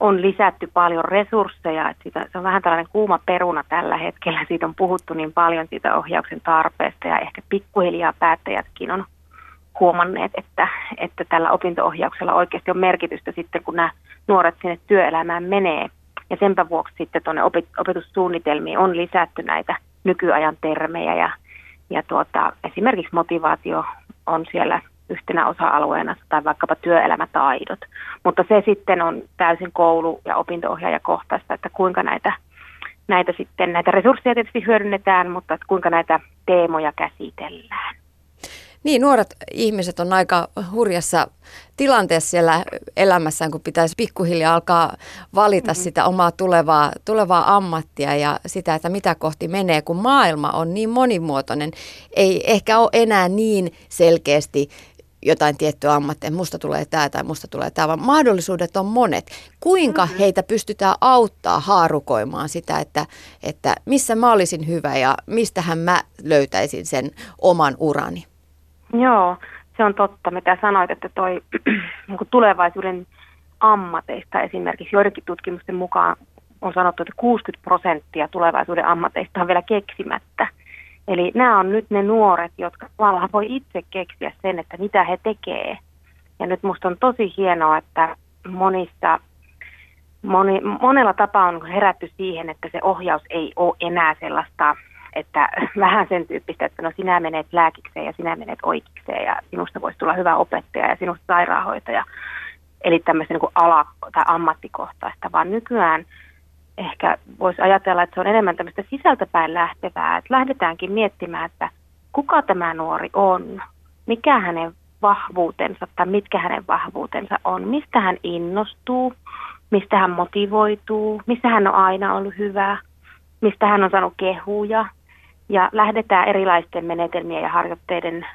on lisätty paljon resursseja, että siitä, se on vähän tällainen kuuma peruna tällä hetkellä. <laughs> Siitä on puhuttu niin paljon siitä ohjauksen tarpeesta ja ehkä pikkuhiljaa päättäjätkin on huomanneet, että, että tällä opintoohjauksella oikeasti on merkitystä sitten, kun nämä nuoret sinne työelämään menee. Ja senpä vuoksi sitten tuonne opetussuunnitelmiin on lisätty näitä nykyajan termejä ja, ja tuota, esimerkiksi motivaatio on siellä yhtenä osa-alueena tai vaikkapa työelämätaidot. Mutta se sitten on täysin koulu- ja opinto-ohjaajakohtaista, että kuinka näitä, näitä, sitten, näitä resursseja tietysti hyödynnetään, mutta että kuinka näitä teemoja käsitellään. Niin, nuoret ihmiset on aika hurjassa tilanteessa siellä elämässään, kun pitäisi pikkuhiljaa alkaa valita mm-hmm. sitä omaa tulevaa, tulevaa ammattia ja sitä, että mitä kohti menee, kun maailma on niin monimuotoinen. Ei ehkä ole enää niin selkeästi jotain tiettyä ammattia, musta tulee tämä tai musta tulee tämä, vaan mahdollisuudet on monet. Kuinka mm-hmm. heitä pystytään auttaa haarukoimaan sitä, että, että missä mä olisin hyvä ja mistähän mä löytäisin sen oman urani? Joo, se on totta, mitä sanoit, että toi <clears throat> niin tulevaisuuden ammateista esimerkiksi joidenkin tutkimusten mukaan on sanottu, että 60 prosenttia tulevaisuuden ammateista on vielä keksimättä. Eli nämä on nyt ne nuoret, jotka tavallaan voi itse keksiä sen, että mitä he tekee. Ja nyt musta on tosi hienoa, että monissa, moni, monella tapaa on herätty siihen, että se ohjaus ei ole enää sellaista, että <laughs> vähän sen tyyppistä, että no sinä menet lääkikseen ja sinä menet oikeikseen ja sinusta voisi tulla hyvä opettaja ja sinusta sairaanhoitaja. Eli tämmöistä niin ala- tai ammattikohtaista, vaan nykyään – ehkä voisi ajatella, että se on enemmän tämmöistä sisältäpäin lähtevää, että lähdetäänkin miettimään, että kuka tämä nuori on, mikä hänen vahvuutensa tai mitkä hänen vahvuutensa on, mistä hän innostuu, mistä hän motivoituu, missä hän on aina ollut hyvä, mistä hän on saanut kehuja. Ja lähdetään erilaisten menetelmien ja harjoitteiden,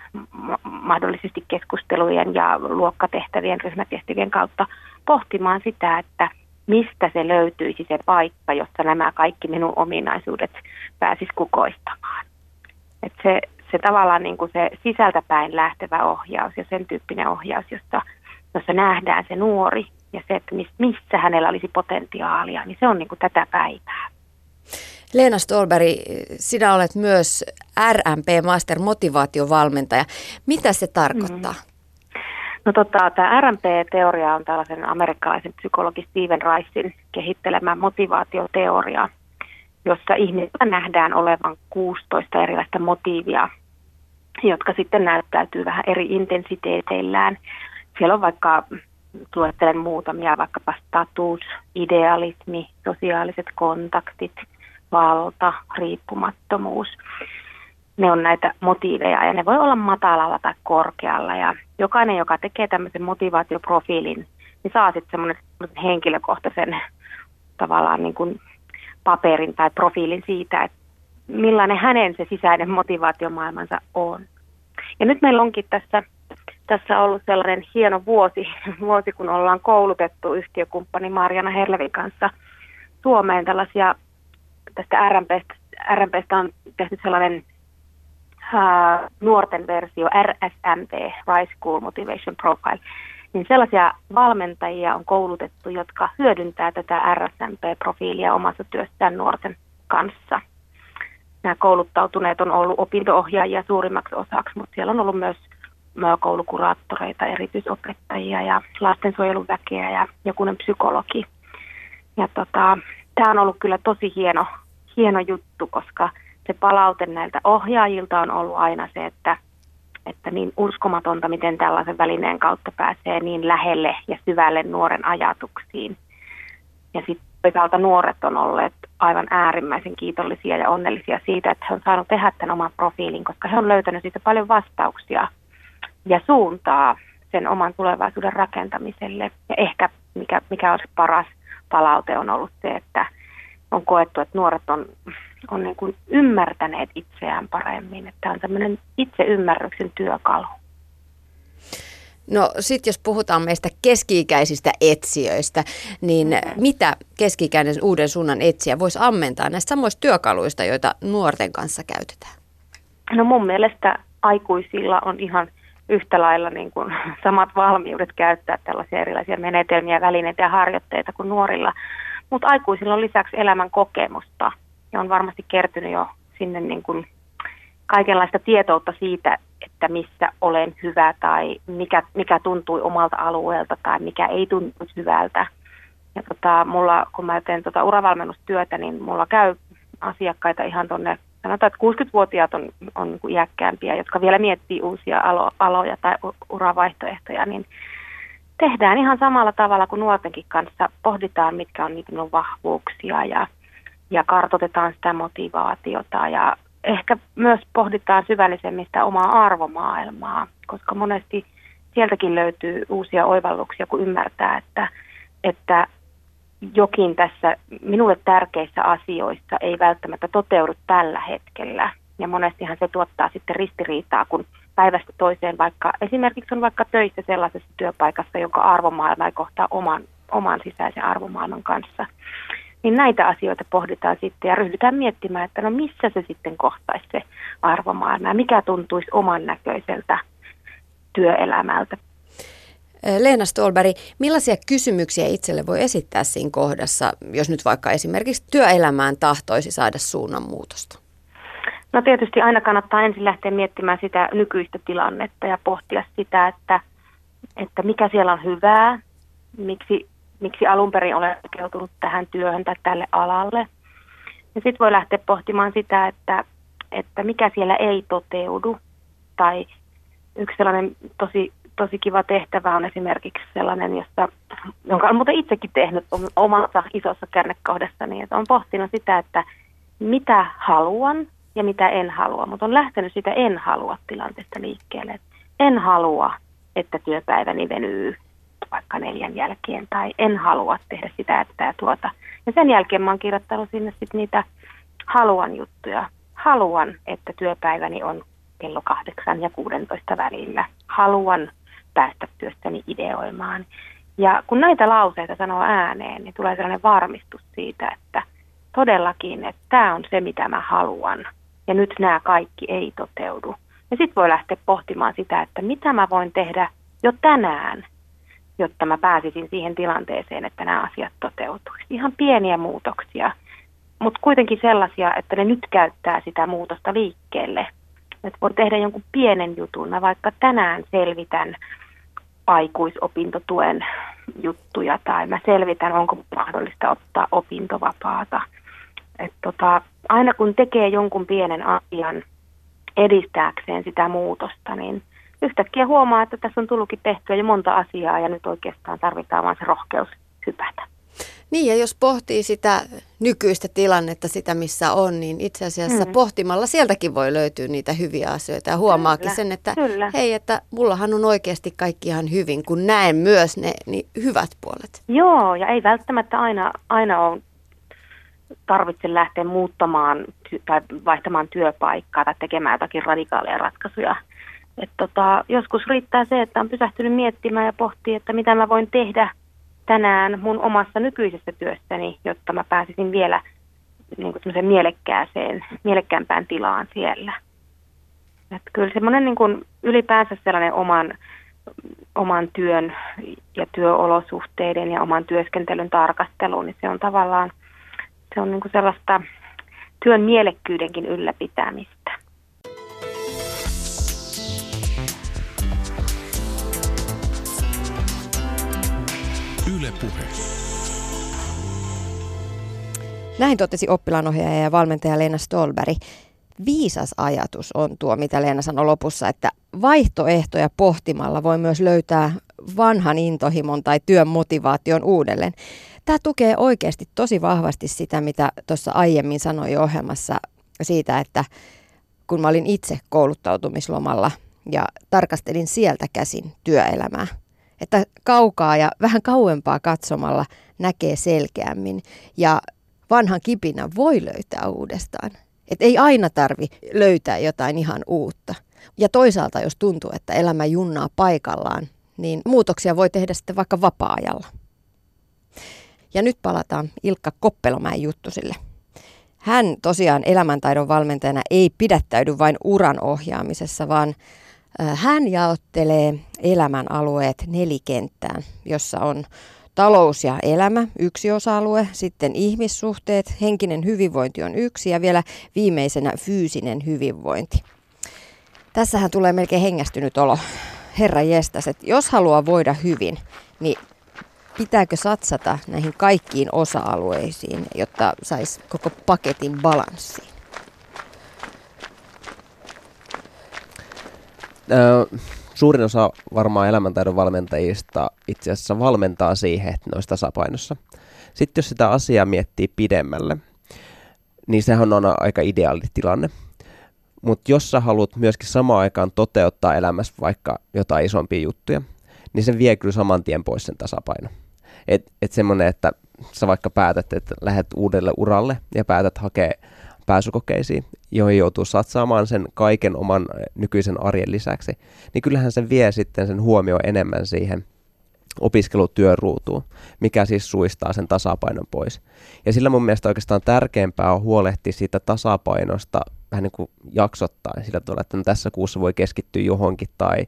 mahdollisesti keskustelujen ja luokkatehtävien, ryhmätehtävien kautta pohtimaan sitä, että mistä se löytyisi se paikka, jossa nämä kaikki minun ominaisuudet pääsis kukoistamaan. Et se, se tavallaan niin kuin se sisältäpäin lähtevä ohjaus ja sen tyyppinen ohjaus, jossa, jossa nähdään se nuori ja se, että missä hänellä olisi potentiaalia, niin se on niin kuin tätä päivää. Leena Stolberg, sinä olet myös RMP Master motivaatiovalmentaja. Mitä se tarkoittaa? Mm-hmm. No tota, tämä RMP-teoria on tällaisen amerikkalaisen psykologi Steven Ricein kehittelemä motivaatioteoria, jossa ihmisillä nähdään olevan 16 erilaista motiivia, jotka sitten näyttäytyy vähän eri intensiteeteillään. Siellä on vaikka, luettelen muutamia, vaikkapa status, idealismi, sosiaaliset kontaktit, valta, riippumattomuus ne on näitä motiiveja ja ne voi olla matalalla tai korkealla ja jokainen, joka tekee tämmöisen motivaatioprofiilin, niin saa sitten semmoinen henkilökohtaisen tavallaan niin kuin paperin tai profiilin siitä, että millainen hänen se sisäinen motivaatiomaailmansa on. Ja nyt meillä onkin tässä, tässä ollut sellainen hieno vuosi, <laughs> vuosi kun ollaan koulutettu yhtiökumppani Marjana Herlevin kanssa Suomeen tällaisia, tästä RMPstä, RMPstä on tehty sellainen nuorten versio RSMP, Rise School Motivation Profile. niin sellaisia valmentajia on koulutettu, jotka hyödyntää tätä RSMP-profiilia omassa työssään nuorten kanssa. Nämä kouluttautuneet on ollut opintoohjaajia suurimmaksi osaksi, mutta siellä on ollut myös koulukuraattoreita, erityisopettajia ja lastensuojeluväkeä ja jokunen psykologi. Ja tota, tämä on ollut kyllä tosi hieno, hieno juttu, koska se palaute näiltä ohjaajilta on ollut aina se, että, että niin uskomatonta, miten tällaisen välineen kautta pääsee niin lähelle ja syvälle nuoren ajatuksiin. Ja sitten toisaalta nuoret on olleet aivan äärimmäisen kiitollisia ja onnellisia siitä, että he on saanut tehdä tämän oman profiilin, koska he on löytänyt siitä paljon vastauksia ja suuntaa sen oman tulevaisuuden rakentamiselle. Ja ehkä mikä, mikä olisi paras palaute on ollut se, että on koettu, että nuoret on, on niin kuin ymmärtäneet itseään paremmin. Että tämä on tämmöinen itseymmärryksen työkalu. No sitten jos puhutaan meistä keski-ikäisistä etsijöistä, niin mm-hmm. mitä keski-ikäinen uuden suunnan etsiä voisi ammentaa näistä samoista työkaluista, joita nuorten kanssa käytetään? No mun mielestä aikuisilla on ihan yhtä lailla niin kuin <laughs> samat valmiudet käyttää tällaisia erilaisia menetelmiä, välineitä ja harjoitteita kuin nuorilla. Mutta aikuisilla on lisäksi elämän kokemusta ja on varmasti kertynyt jo sinne niin kuin kaikenlaista tietoutta siitä, että missä olen hyvä tai mikä, mikä tuntui omalta alueelta tai mikä ei tuntu hyvältä. Ja tota, mulla, kun mä teen tota uravalmennustyötä, niin mulla käy asiakkaita ihan tuonne sanotaan, että 60-vuotiaat on, on niin iäkkäämpiä, jotka vielä miettii uusia alo, aloja tai uravaihtoehtoja, niin tehdään ihan samalla tavalla kuin nuortenkin kanssa. Pohditaan, mitkä on niitä vahvuuksia ja, ja kartoitetaan sitä motivaatiota ja ehkä myös pohditaan syvällisemmin sitä omaa arvomaailmaa, koska monesti sieltäkin löytyy uusia oivalluksia, kun ymmärtää, että, että jokin tässä minulle tärkeissä asioissa ei välttämättä toteudu tällä hetkellä. Ja monestihan se tuottaa sitten ristiriitaa, kun päivästä toiseen vaikka esimerkiksi on vaikka töissä sellaisessa työpaikassa, jonka arvomaailma ei kohtaa oman, oman sisäisen arvomaailman kanssa. Niin näitä asioita pohditaan sitten ja ryhdytään miettimään, että no missä se sitten kohtaisi se arvomaailma ja mikä tuntuisi oman näköiseltä työelämältä Leena Stolberg, millaisia kysymyksiä itselle voi esittää siinä kohdassa, jos nyt vaikka esimerkiksi työelämään tahtoisi saada suunnanmuutosta? No tietysti aina kannattaa ensin lähteä miettimään sitä nykyistä tilannetta ja pohtia sitä, että, että mikä siellä on hyvää, miksi, miksi alun perin olen hakeutunut tähän työhön tai tälle alalle. Ja sitten voi lähteä pohtimaan sitä, että, että mikä siellä ei toteudu. Tai yksi sellainen tosi tosi kiva tehtävä on esimerkiksi sellainen, josta, jonka olen muuten itsekin tehnyt omassa isossa kärnekohdassa, niin että on pohtinut sitä, että mitä haluan ja mitä en halua, mutta on lähtenyt sitä en halua tilanteesta liikkeelle. En halua, että työpäiväni venyy vaikka neljän jälkeen, tai en halua tehdä sitä, että ja tuota. Ja sen jälkeen mä oon kirjoittanut sinne sitten niitä haluan juttuja. Haluan, että työpäiväni on kello kahdeksan ja 16 välillä. Haluan päästä työstäni ideoimaan. Ja kun näitä lauseita sanoo ääneen, niin tulee sellainen varmistus siitä, että todellakin, että tämä on se, mitä mä haluan. Ja nyt nämä kaikki ei toteudu. Ja sitten voi lähteä pohtimaan sitä, että mitä mä voin tehdä jo tänään, jotta mä pääsisin siihen tilanteeseen, että nämä asiat toteutuisi. Ihan pieniä muutoksia, mutta kuitenkin sellaisia, että ne nyt käyttää sitä muutosta liikkeelle. Että voi tehdä jonkun pienen jutun. Mä vaikka tänään selvitän aikuisopintotuen juttuja tai mä selvitän, onko mahdollista ottaa opintovapaata. Et tota, aina kun tekee jonkun pienen asian edistääkseen sitä muutosta, niin yhtäkkiä huomaa, että tässä on tullutkin tehtyä jo monta asiaa ja nyt oikeastaan tarvitaan vain se rohkeus hypätä. Niin ja jos pohtii sitä nykyistä tilannetta, sitä missä on, niin itse asiassa mm. pohtimalla sieltäkin voi löytyä niitä hyviä asioita ja huomaakin kyllä, sen, että kyllä. hei, että mullahan on oikeasti kaikki ihan hyvin, kun näen myös ne niin hyvät puolet. Joo, ja ei välttämättä aina, aina ole tarvitse lähteä muuttamaan tai vaihtamaan työpaikkaa tai tekemään jotakin radikaaleja ratkaisuja. Et tota, joskus riittää se, että on pysähtynyt miettimään ja pohtii, että mitä mä voin tehdä – tänään mun omassa nykyisessä työssäni, jotta mä pääsisin vielä niin kuin mielekkääseen, mielekkäämpään tilaan siellä. Et kyllä semmoinen niin kuin ylipäänsä sellainen oman oman työn ja työolosuhteiden ja oman työskentelyn tarkasteluun, niin se on tavallaan se on niin kuin sellaista työn mielekkyydenkin ylläpitämistä. Yle Puhe. Näin totesi oppilaanohjaaja ja valmentaja Leena Stolberg. Viisas ajatus on tuo, mitä Leena sanoi lopussa, että vaihtoehtoja pohtimalla voi myös löytää vanhan intohimon tai työn motivaation uudelleen. Tämä tukee oikeasti tosi vahvasti sitä, mitä tuossa aiemmin sanoi ohjelmassa siitä, että kun mä olin itse kouluttautumislomalla ja tarkastelin sieltä käsin työelämää, että kaukaa ja vähän kauempaa katsomalla näkee selkeämmin ja vanhan kipinä voi löytää uudestaan. Et ei aina tarvi löytää jotain ihan uutta. Ja toisaalta, jos tuntuu, että elämä junnaa paikallaan, niin muutoksia voi tehdä sitten vaikka vapaa-ajalla. Ja nyt palataan Ilkka Koppelomäen juttusille. Hän tosiaan elämäntaidon valmentajana ei pidättäydy vain uran ohjaamisessa, vaan hän jaottelee elämän alueet nelikenttään, jossa on talous ja elämä, yksi osa-alue, sitten ihmissuhteet, henkinen hyvinvointi on yksi ja vielä viimeisenä fyysinen hyvinvointi. Tässähän tulee melkein hengästynyt olo. Herra jestas, että jos haluaa voida hyvin, niin pitääkö satsata näihin kaikkiin osa-alueisiin, jotta saisi koko paketin suurin osa varmaan elämäntaidon valmentajista itse asiassa valmentaa siihen, että ne olisi tasapainossa. Sitten jos sitä asiaa miettii pidemmälle, niin sehän on aika ideaali tilanne. Mutta jos sä haluat myöskin samaan aikaan toteuttaa elämässä vaikka jotain isompia juttuja, niin se vie kyllä saman tien pois sen tasapaino. Et, et semmoinen, että sä vaikka päätät, että lähdet uudelle uralle ja päätät hakea pääsykokeisiin, joihin joutuu satsaamaan sen kaiken oman nykyisen arjen lisäksi, niin kyllähän se vie sitten sen huomio enemmän siihen opiskelutyöruutuun, mikä siis suistaa sen tasapainon pois. Ja sillä mun mielestä oikeastaan tärkeämpää on huolehtia siitä tasapainosta vähän niin kuin jaksottain sillä tavalla, että no tässä kuussa voi keskittyä johonkin tai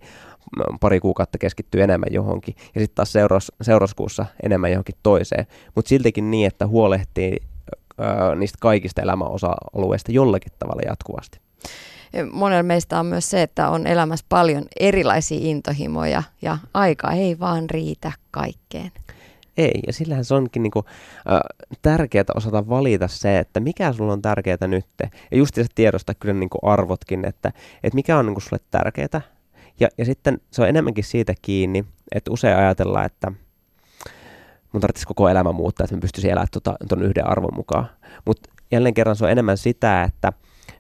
pari kuukautta keskittyy enemmän johonkin ja sitten taas seurauskuussa enemmän johonkin toiseen. Mutta siltikin niin, että huolehtii niistä kaikista elämän osa-alueista jollakin tavalla jatkuvasti. Monella meistä on myös se, että on elämässä paljon erilaisia intohimoja ja aika ei vaan riitä kaikkeen. Ei, ja sillähän se onkin niinku, äh, tärkeää osata valita se, että mikä sulla on tärkeää nyt. Ja just se tiedostaa kyllä niinku arvotkin, että, että mikä on niinku sulle tärkeää. Ja, ja sitten se on enemmänkin siitä kiinni, että usein ajatellaan, että mun tarvitsisi koko elämä muuttaa, että mä pystyisin elämään tuon tota, yhden arvon mukaan. Mutta jälleen kerran se on enemmän sitä, että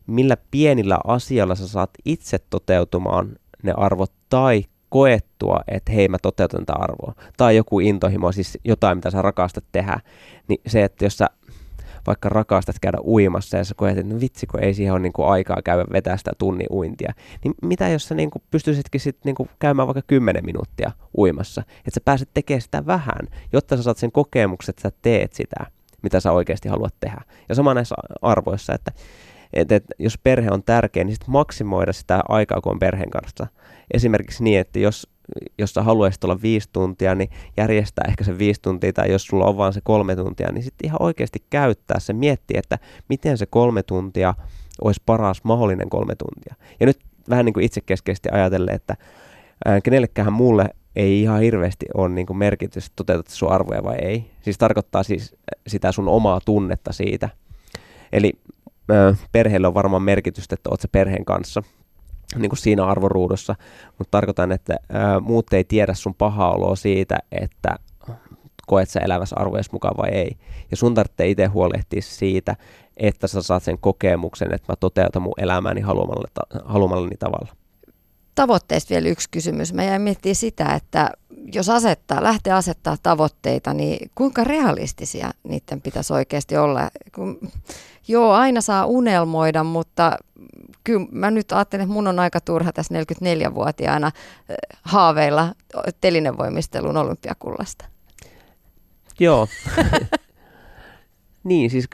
millä pienillä asioilla sä saat itse toteutumaan ne arvot tai koettua, että hei mä toteutan tätä arvoa. Tai joku intohimo, siis jotain mitä sä rakastat tehdä. Niin se, että jos sä vaikka rakastat käydä uimassa ja sä koet, että no vitsi, kun ei siihen ole niin kuin aikaa käydä vetää sitä tunnin uintia. Niin mitä jos sä niin kuin pystyisitkin sit niin kuin käymään vaikka 10 minuuttia uimassa, että sä pääset tekemään sitä vähän, jotta sä saat sen kokemuksen, että sä teet sitä, mitä sä oikeasti haluat tehdä. Ja sama näissä arvoissa, että että, että jos perhe on tärkeä, niin sitten maksimoida sitä aikaa, kun on perheen kanssa. Esimerkiksi niin, että jos, jos sä haluaisit olla viisi tuntia, niin järjestää ehkä se viisi tuntia, tai jos sulla on vaan se kolme tuntia, niin sitten ihan oikeasti käyttää se, miettiä, että miten se kolme tuntia olisi paras mahdollinen kolme tuntia. Ja nyt vähän niin kuin itsekeskeisesti ajatellen, että ää, kenellekään muulle ei ihan hirveästi ole niin kuin merkitys, toteutat sun arvoja vai ei. Siis tarkoittaa siis sitä sun omaa tunnetta siitä. Eli perheelle on varmaan merkitystä, että oot se perheen kanssa niin kuin siinä arvoruudussa, mutta tarkoitan, että ää, muut ei tiedä sun pahaa oloa siitä, että koet sä elävässä arvojen mukaan vai ei. Ja sun tarvitsee itse huolehtia siitä, että sä saat sen kokemuksen, että mä toteutan mun elämääni haluamallani tavalla. Tavoitteista vielä yksi kysymys. Mä jäin miettimään sitä, että jos asettaa, lähtee asettaa tavoitteita, niin kuinka realistisia niiden pitäisi oikeasti olla? Kun, joo, aina saa unelmoida, mutta kyllä mä nyt ajattelen, että mun on aika turha tässä 44-vuotiaana eh, haaveilla telinevoimistelun olympiakullasta. Joo. <laughs> niin, siis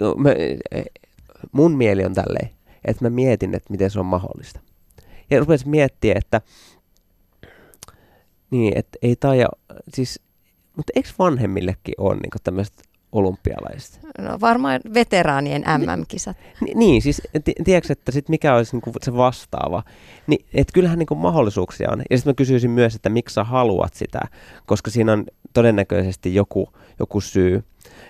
mun mieli on tälleen, että mä mietin, että miten se on mahdollista. Ja rupesin miettiä, että Niin, että ei taja, siis, mutta eikö vanhemmillekin ole niin tämmöiset olympialaiset? No varmaan veteraanien MM-kisat. Ni, niin, siis t- tiedätkö, että sit mikä olisi niinku se vastaava? Niin, että kyllähän niinku mahdollisuuksia on. Ja sitten mä kysyisin myös, että miksi sä haluat sitä, koska siinä on todennäköisesti joku, joku syy.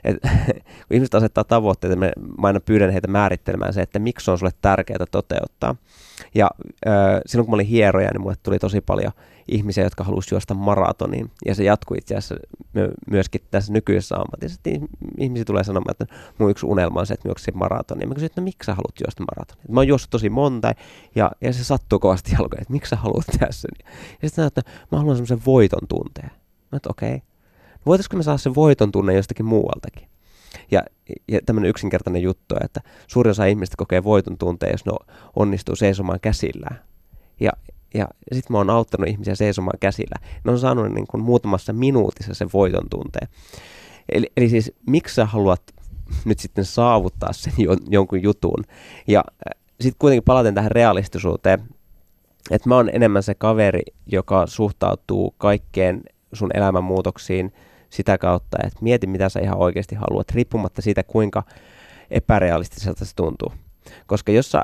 Et, <laughs> kun ihmiset asettaa tavoitteita, mä, aina pyydän heitä määrittelemään se, että miksi on sulle tärkeää toteuttaa. Ja äh, silloin kun mä olin hieroja, niin mulle tuli tosi paljon ihmisiä, jotka halusivat juosta maratonin. Ja se jatkui itse asiassa myöskin tässä nykyisessä ammatissa. Ihmisiä tulee sanomaan, että mun yksi unelma on se, että mä juoksin maratonin. Mä kysyin, että no, miksi sä haluat juosta maratonin? Mä oon juossut tosi monta ja, ja se sattuu kovasti <laughs> jalkoja, että miksi sä haluat sen? Ja sitten sanoin, että mä haluan semmoisen voiton tunteen. Mä että okei. Okay. Voitaisiko me saada sen voiton tunne jostakin muualtakin? Ja, ja tämmöinen yksinkertainen juttu, että suurin osa ihmistä kokee voiton tunteen, jos ne onnistuu seisomaan käsillään. Ja, ja sitten mä oon auttanut ihmisiä seisomaan käsillä. Ne on saanut niin kuin muutamassa minuutissa sen voiton tunteen. Eli, eli siis miksi sä haluat nyt sitten saavuttaa sen jo, jonkun jutun? Ja äh, sitten kuitenkin palaten tähän realistisuuteen, että mä oon enemmän se kaveri, joka suhtautuu kaikkeen sun elämänmuutoksiin sitä kautta, että mieti mitä sä ihan oikeasti haluat, riippumatta siitä kuinka epärealistiselta se tuntuu. Koska jos sä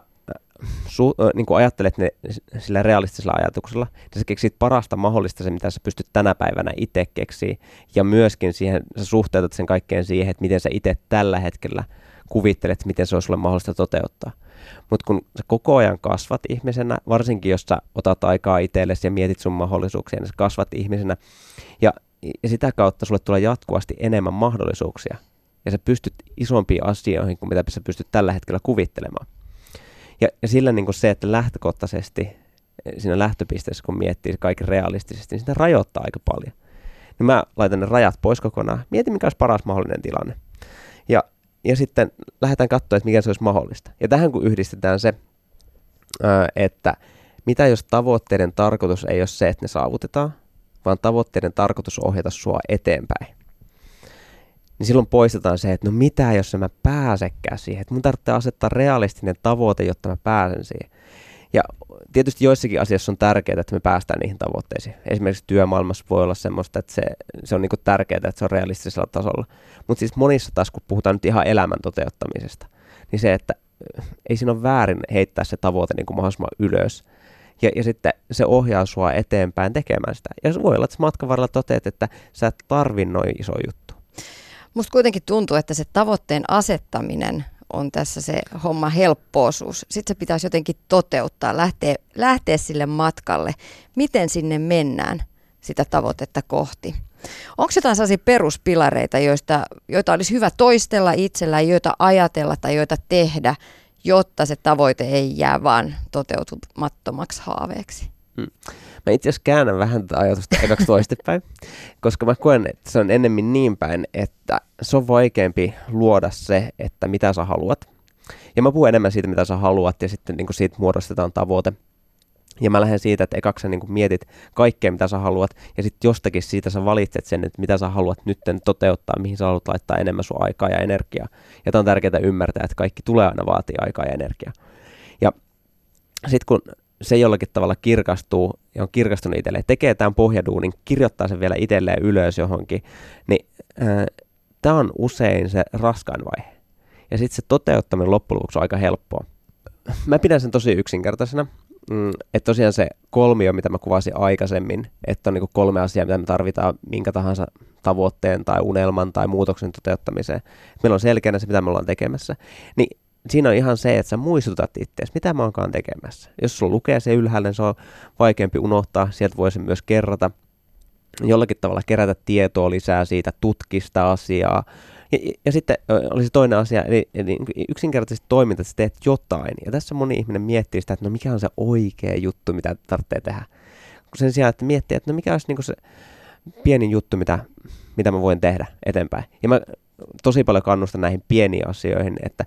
su, äh, niin kuin ajattelet ne sillä realistisella ajatuksella, niin sä keksit parasta mahdollista se, mitä sä pystyt tänä päivänä itse keksiä, ja myöskin siihen, sä suhteutat sen kaikkeen siihen, että miten sä itse tällä hetkellä kuvittelet, miten se olisi sulle mahdollista toteuttaa. Mutta kun sä koko ajan kasvat ihmisenä, varsinkin jos sä otat aikaa itsellesi ja mietit sun mahdollisuuksia, niin sä kasvat ihmisenä, ja, ja sitä kautta sulle tulee jatkuvasti enemmän mahdollisuuksia, ja sä pystyt isompiin asioihin kuin mitä sä pystyt tällä hetkellä kuvittelemaan. Ja, ja sillä niin kuin se, että lähtökohtaisesti eh, siinä lähtöpisteessä, kun miettii kaikki realistisesti, niin sitä rajoittaa aika paljon. Niin mä laitan ne rajat pois kokonaan. Mietin, mikä olisi paras mahdollinen tilanne. Ja, ja sitten lähdetään katsoa, että mikä se olisi mahdollista. Ja tähän kun yhdistetään se, että mitä jos tavoitteiden tarkoitus ei ole se, että ne saavutetaan, vaan tavoitteiden tarkoitus on ohjata sua eteenpäin niin silloin poistetaan se, että no mitä jos mä pääsekään siihen, että mun tarvitsee asettaa realistinen tavoite, jotta mä pääsen siihen. Ja tietysti joissakin asiassa on tärkeää, että me päästään niihin tavoitteisiin. Esimerkiksi työmaailmassa voi olla semmoista, että se, se on niinku tärkeää, että se on realistisella tasolla. Mutta siis monissa taas, kun puhutaan nyt ihan elämän toteuttamisesta, niin se, että ei siinä ole väärin heittää se tavoite niin kuin mahdollisimman ylös. Ja, ja sitten se ohjaa sua eteenpäin tekemään sitä. Ja voi olla, että matkan varrella toteat, että sä et tarvi noin iso juttu Musta kuitenkin tuntuu, että se tavoitteen asettaminen on tässä se homma helppoosuus. Sitten se pitäisi jotenkin toteuttaa, lähteä, lähteä sille matkalle. Miten sinne mennään sitä tavoitetta kohti? Onko jotain sellaisia peruspilareita, joista, joita olisi hyvä toistella itsellä, joita ajatella tai joita tehdä, jotta se tavoite ei jää vaan toteutumattomaksi haaveeksi? Hmm. Mä itse asiassa käännän vähän tätä ajatusta ekaksi toistepäin, <laughs> koska mä koen, että se on ennemmin niin päin, että se on vaikeampi luoda se, että mitä sä haluat. Ja mä puhun enemmän siitä, mitä sä haluat, ja sitten niin siitä muodostetaan tavoite. Ja mä lähden siitä, että ekaksi sä niin mietit kaikkea, mitä sä haluat, ja sitten jostakin siitä sä valitset sen, että mitä sä haluat nyt toteuttaa, mihin sä haluat laittaa enemmän sun aikaa ja energiaa. Ja tämä on tärkeää ymmärtää, että kaikki tulee aina vaatii aikaa ja energiaa. Ja sitten kun se jollakin tavalla kirkastuu ja on kirkastunut itselleen, tekee tämän pohjaduunin, kirjoittaa sen vielä itselleen ylös johonkin, niin äh, tämä on usein se raskain vaihe. Ja sitten se toteuttaminen loppujen lopuksi on aika helppoa. Mä pidän sen tosi yksinkertaisena, mm, että tosiaan se kolmio, mitä mä kuvasin aikaisemmin, että on niin kolme asiaa, mitä me tarvitaan minkä tahansa tavoitteen tai unelman tai muutoksen toteuttamiseen. Meillä on selkeänä se, mitä me ollaan tekemässä. Niin siinä on ihan se, että sä muistutat itseäsi, mitä mä oonkaan tekemässä. Jos sulla lukee se ylhäällä, niin se on vaikeampi unohtaa, sieltä voi myös kerrata, jollakin tavalla kerätä tietoa lisää siitä, tutkista asiaa. Ja, ja, sitten olisi toinen asia, eli, eli yksinkertaisesti toiminta, että sä teet jotain. Ja tässä moni ihminen miettii sitä, että no mikä on se oikea juttu, mitä tarvitsee tehdä. Sen sijaan, että miettii, että no mikä olisi niin se pieni juttu, mitä, mitä mä voin tehdä eteenpäin. Ja mä tosi paljon kannustan näihin pieniin asioihin, että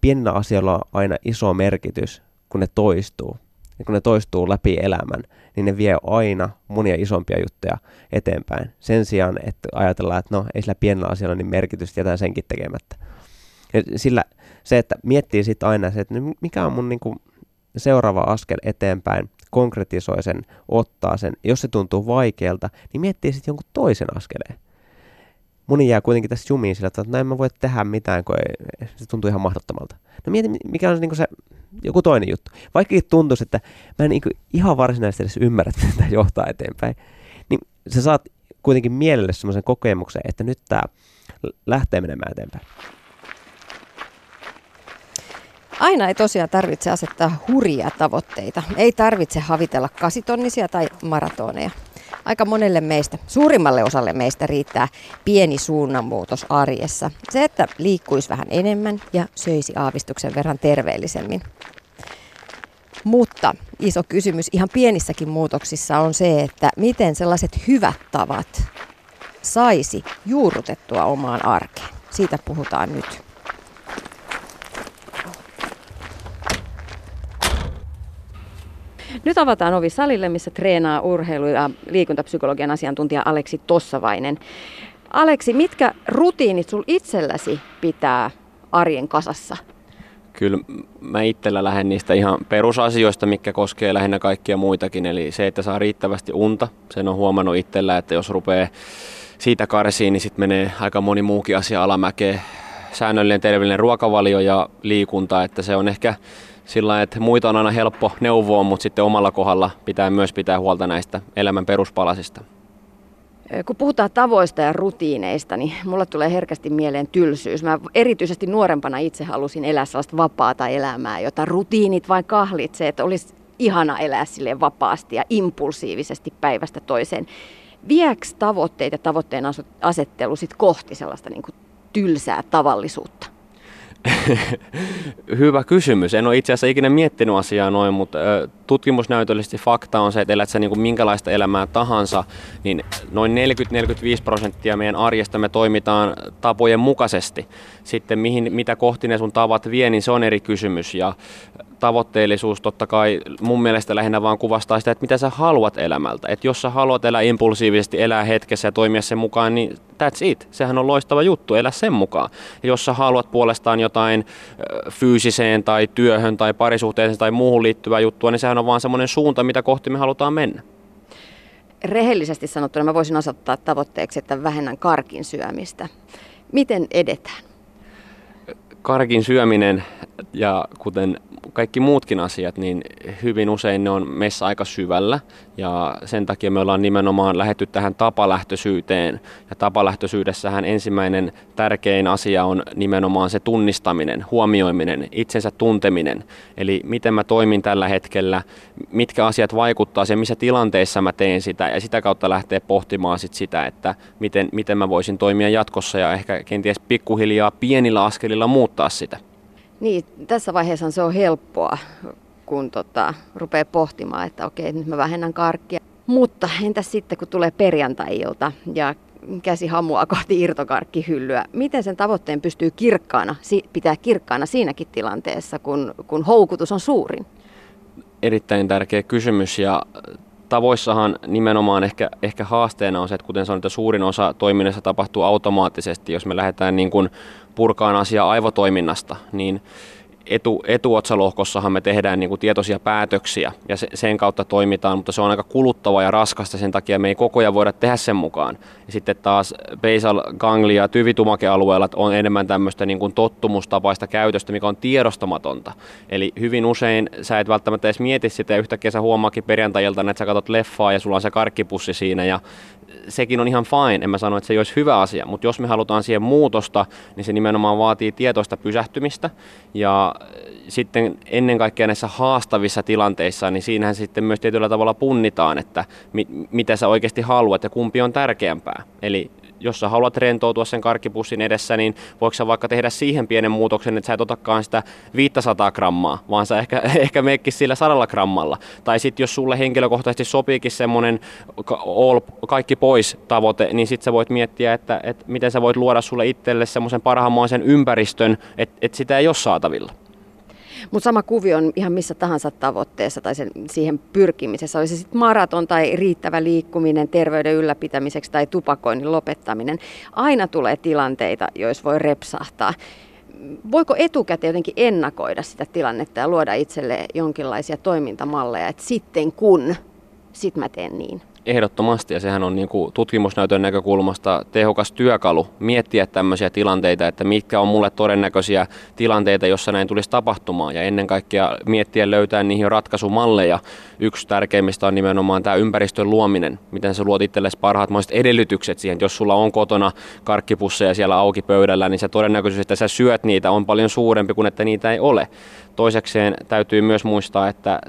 pienillä asioilla on aina iso merkitys, kun ne toistuu. Ja kun ne toistuu läpi elämän, niin ne vie aina monia isompia juttuja eteenpäin. Sen sijaan, että ajatellaan, että no ei sillä pienellä asialla niin merkitystä, jätän senkin tekemättä. Ja sillä se, että miettii sitten aina se, että no mikä on mun niin kuin seuraava askel eteenpäin, konkretisoi sen, ottaa sen. Jos se tuntuu vaikealta, niin miettii sitten jonkun toisen askeleen. Moni jää kuitenkin tässä jumiin sillä, että no en mä voi tehdä mitään, kun ei, se tuntuu ihan mahdottomalta. No mieti, mikä on niin se joku toinen juttu. Vaikkakin tuntuisi, että mä en niin ihan varsinaisesti edes ymmärrä, että tämä johtaa eteenpäin, niin sä saat kuitenkin mielelle semmoisen kokemuksen, että nyt tämä lähtee menemään eteenpäin. Aina ei tosiaan tarvitse asettaa hurjia tavoitteita. Ei tarvitse havitella kasitonnisia tai maratoneja. Aika monelle meistä, suurimmalle osalle meistä riittää pieni suunnanmuutos arjessa. Se, että liikkuisi vähän enemmän ja söisi aavistuksen verran terveellisemmin. Mutta iso kysymys ihan pienissäkin muutoksissa on se, että miten sellaiset hyvät tavat saisi juurrutettua omaan arkeen. Siitä puhutaan nyt. Nyt avataan ovi salille, missä treenaa urheilu- ja liikuntapsykologian asiantuntija Aleksi Tossavainen. Aleksi, mitkä rutiinit sul itselläsi pitää arjen kasassa? Kyllä mä itsellä lähden niistä ihan perusasioista, mikä koskee lähinnä kaikkia muitakin. Eli se, että saa riittävästi unta. Sen on huomannut itsellä, että jos rupeaa siitä karsiin, niin sitten menee aika moni muukin asia alamäkeen. Säännöllinen terveellinen ruokavalio ja liikunta, että se on ehkä sillä että muita on aina helppo neuvoa, mutta sitten omalla kohdalla pitää myös pitää huolta näistä elämän peruspalasista. Kun puhutaan tavoista ja rutiineista, niin mulla tulee herkästi mieleen tylsyys. Mä erityisesti nuorempana itse halusin elää sellaista vapaata elämää, jota rutiinit vain kahlitsee, että olisi ihana elää sille vapaasti ja impulsiivisesti päivästä toiseen. Vieks tavoitteita tavoitteen asettelu sit kohti sellaista niin kuin tylsää tavallisuutta? <laughs> Hyvä kysymys. En ole itse asiassa ikinä miettinyt asiaa noin, mutta tutkimusnäytöllisesti fakta on se, että elät sä niin kuin minkälaista elämää tahansa, niin noin 40-45 prosenttia meidän arjesta me toimitaan tapojen mukaisesti. Sitten mihin, mitä kohti ne sun tavat vie, niin se on eri kysymys. Ja tavoitteellisuus totta kai mun mielestä lähinnä vaan kuvastaa sitä, että mitä sä haluat elämältä. Että jos sä haluat elää impulsiivisesti, elää hetkessä ja toimia sen mukaan, niin that's it. Sehän on loistava juttu, elä sen mukaan. Ja jos sä haluat puolestaan jotain fyysiseen tai työhön tai parisuhteeseen tai muuhun liittyvää juttua, niin sehän on vaan semmoinen suunta, mitä kohti me halutaan mennä. Rehellisesti sanottuna mä voisin asettaa tavoitteeksi, että vähennän karkin syömistä. Miten edetään? Karkin syöminen ja kuten kaikki muutkin asiat, niin hyvin usein ne on meissä aika syvällä ja sen takia me ollaan nimenomaan lähetty tähän tapalähtöisyyteen. Ja tapalähtöisyydessähän ensimmäinen tärkein asia on nimenomaan se tunnistaminen, huomioiminen, itsensä tunteminen. Eli miten mä toimin tällä hetkellä, mitkä asiat vaikuttaa siihen, missä tilanteissa mä teen sitä ja sitä kautta lähtee pohtimaan sit sitä, että miten, miten mä voisin toimia jatkossa ja ehkä kenties pikkuhiljaa pienillä askelilla muuttaa sitä. Niin, tässä vaiheessa se on helppoa, kun tota, rupeaa pohtimaan, että okei, nyt mä vähennän karkkia. Mutta entäs sitten, kun tulee perjantai-ilta ja käsi hamua kohti irtokarkkihyllyä, miten sen tavoitteen pystyy kirkkaana, pitää kirkkaana siinäkin tilanteessa, kun, kun houkutus on suurin? Erittäin tärkeä kysymys ja tavoissahan nimenomaan ehkä, ehkä haasteena on se, että kuten sanoin, että suurin osa toiminnassa tapahtuu automaattisesti, jos me lähdetään niin kuin purkaan asiaa aivotoiminnasta, niin etu, etuotsalohkossahan me tehdään niin kuin tietoisia päätöksiä ja se, sen kautta toimitaan, mutta se on aika kuluttava ja raskasta, sen takia me ei koko ajan voida tehdä sen mukaan. Ja sitten taas basal ganglia ja tyvitumakealueella on enemmän tämmöistä niin kuin tottumustapaista käytöstä, mikä on tiedostamatonta. Eli hyvin usein sä et välttämättä edes mieti sitä ja yhtäkkiä sä huomaakin perjantajilta, että sä katsot leffaa ja sulla on se karkkipussi siinä ja sekin on ihan fine, en mä sano, että se ei olisi hyvä asia, mutta jos me halutaan siihen muutosta, niin se nimenomaan vaatii tietoista pysähtymistä ja sitten ennen kaikkea näissä haastavissa tilanteissa, niin siinähän sitten myös tietyllä tavalla punnitaan, että mit, mitä sä oikeasti haluat ja kumpi on tärkeämpää. Eli jos sä haluat rentoutua sen karkkipussin edessä, niin voiko sä vaikka tehdä siihen pienen muutoksen, että sä et otakaan sitä 500 grammaa, vaan sä ehkä, <laughs> ehkä meekkis sillä sadalla grammalla. Tai sitten jos sulle henkilökohtaisesti sopiikin semmoinen kaikki pois tavoite, niin sitten sä voit miettiä, että, että miten sä voit luoda sulle itselle semmoisen parhaammoisen ympäristön, että, että sitä ei ole saatavilla. Mutta sama kuvio on ihan missä tahansa tavoitteessa tai sen, siihen pyrkimisessä. Olisi se sitten maraton tai riittävä liikkuminen terveyden ylläpitämiseksi tai tupakoinnin lopettaminen. Aina tulee tilanteita, joissa voi repsahtaa. voiko etukäteen jotenkin ennakoida sitä tilannetta ja luoda itselle jonkinlaisia toimintamalleja, että sitten kun, sit mä teen niin? Ehdottomasti, ja sehän on niin kuin tutkimusnäytön näkökulmasta tehokas työkalu miettiä tämmöisiä tilanteita, että mitkä on mulle todennäköisiä tilanteita, jossa näin tulisi tapahtumaan, ja ennen kaikkea miettiä löytää niihin ratkaisumalleja. Yksi tärkeimmistä on nimenomaan tämä ympäristön luominen, miten sä luot itsellesi parhaat mahdolliset edellytykset siihen. Jos sulla on kotona karkkipusseja siellä auki pöydällä, niin se todennäköisyys, että sä syöt niitä, on paljon suurempi kuin että niitä ei ole. Toisekseen täytyy myös muistaa, että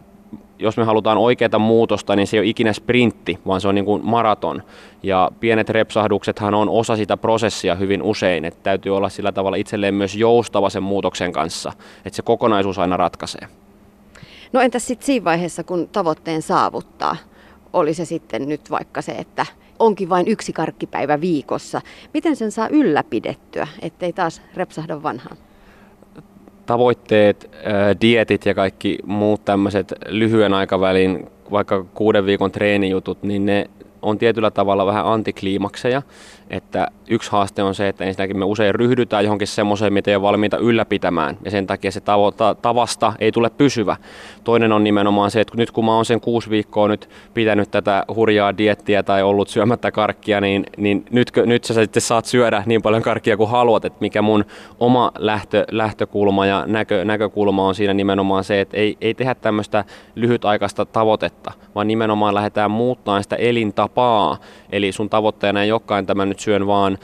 jos me halutaan oikeaa muutosta, niin se ei ole ikinä sprintti, vaan se on niin kuin maraton. Ja pienet repsahduksethan on osa sitä prosessia hyvin usein, että täytyy olla sillä tavalla itselleen myös joustava sen muutoksen kanssa, että se kokonaisuus aina ratkaisee. No entäs sitten siinä vaiheessa, kun tavoitteen saavuttaa, oli se sitten nyt vaikka se, että onkin vain yksi karkkipäivä viikossa. Miten sen saa ylläpidettyä, ettei taas repsahda vanhaan? Tavoitteet, dietit ja kaikki muut tämmöiset lyhyen aikavälin, vaikka kuuden viikon treenijutut, niin ne on tietyllä tavalla vähän antikliimakseja. Että yksi haaste on se, että ensinnäkin me usein ryhdytään johonkin semmoiseen, mitä ei ole valmiita ylläpitämään, ja sen takia se tavo- tavasta ei tule pysyvä. Toinen on nimenomaan se, että nyt kun mä oon sen kuusi viikkoa nyt pitänyt tätä hurjaa diettiä tai ollut syömättä karkkia, niin, niin nyt, nyt sä sitten saat syödä niin paljon karkkia kuin haluat, että mikä mun oma lähtö, lähtökulma ja näkö, näkökulma on siinä nimenomaan se, että ei, ei tehdä tämmöistä lyhytaikaista tavoitetta, vaan nimenomaan lähdetään muuttamaan sitä elintapaa. Eli sun tavoitteena ei olekaan tämä nyt syön vaan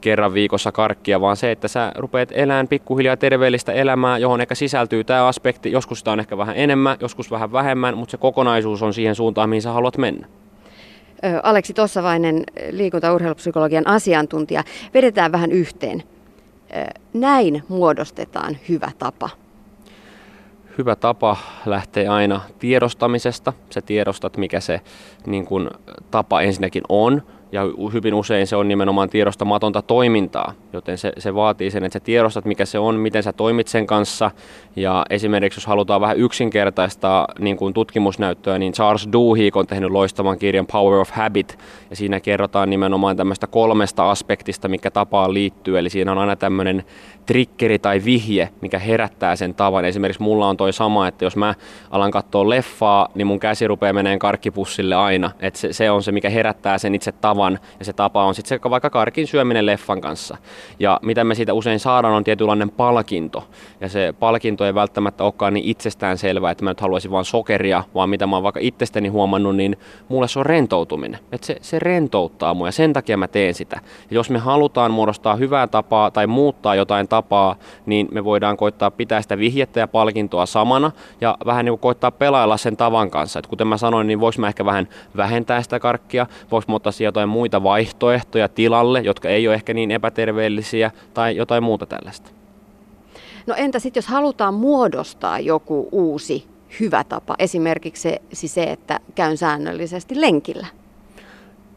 kerran viikossa karkkia, vaan se, että sä rupeat elämään pikkuhiljaa terveellistä elämää, johon ehkä sisältyy tämä aspekti. Joskus sitä on ehkä vähän enemmän, joskus vähän vähemmän, mutta se kokonaisuus on siihen suuntaan, mihin sä haluat mennä. Aleksi Tossavainen, liikunta- ja urheilupsykologian asiantuntija. Vedetään vähän yhteen. Näin muodostetaan hyvä tapa. Hyvä tapa lähtee aina tiedostamisesta. Sä tiedostat, mikä se niin kun, tapa ensinnäkin on ja hyvin usein se on nimenomaan tiedostamatonta toimintaa, joten se, se vaatii sen, että sä tiedostat, mikä se on, miten sä toimit sen kanssa. Ja esimerkiksi jos halutaan vähän yksinkertaistaa niin kuin tutkimusnäyttöä, niin Charles Duhigg on tehnyt loistavan kirjan Power of Habit, ja siinä kerrotaan nimenomaan tämmöistä kolmesta aspektista, mikä tapaan liittyy. Eli siinä on aina tämmöinen trikkeri tai vihje, mikä herättää sen tavan. Esimerkiksi mulla on toi sama, että jos mä alan katsoa leffaa, niin mun käsi rupeaa meneen karkkipussille aina. Että se, se on se, mikä herättää sen itse tavan. Ja se tapa on sitten se vaikka karkin syöminen leffan kanssa. Ja mitä me siitä usein saadaan on tietynlainen palkinto. Ja se palkinto ei välttämättä olekaan niin itsestään selvää, että mä nyt haluaisin vain sokeria, vaan mitä mä oon vaikka itsestäni huomannut, niin mulle se on rentoutuminen. Että se, se rentouttaa mua ja sen takia mä teen sitä. Ja jos me halutaan muodostaa hyvää tapaa tai muuttaa jotain tapaa, niin me voidaan koittaa pitää sitä vihjettä ja palkintoa samana ja vähän niin kuin koittaa pelailla sen tavan kanssa. Et kuten mä sanoin, niin voisi mä ehkä vähän vähentää sitä karkkia, voisi ottaa jotain muita vaihtoehtoja tilalle, jotka ei ole ehkä niin epäterveellisiä tai jotain muuta tällaista. No entä sitten, jos halutaan muodostaa joku uusi hyvä tapa, esimerkiksi se, siis se että käyn säännöllisesti lenkillä?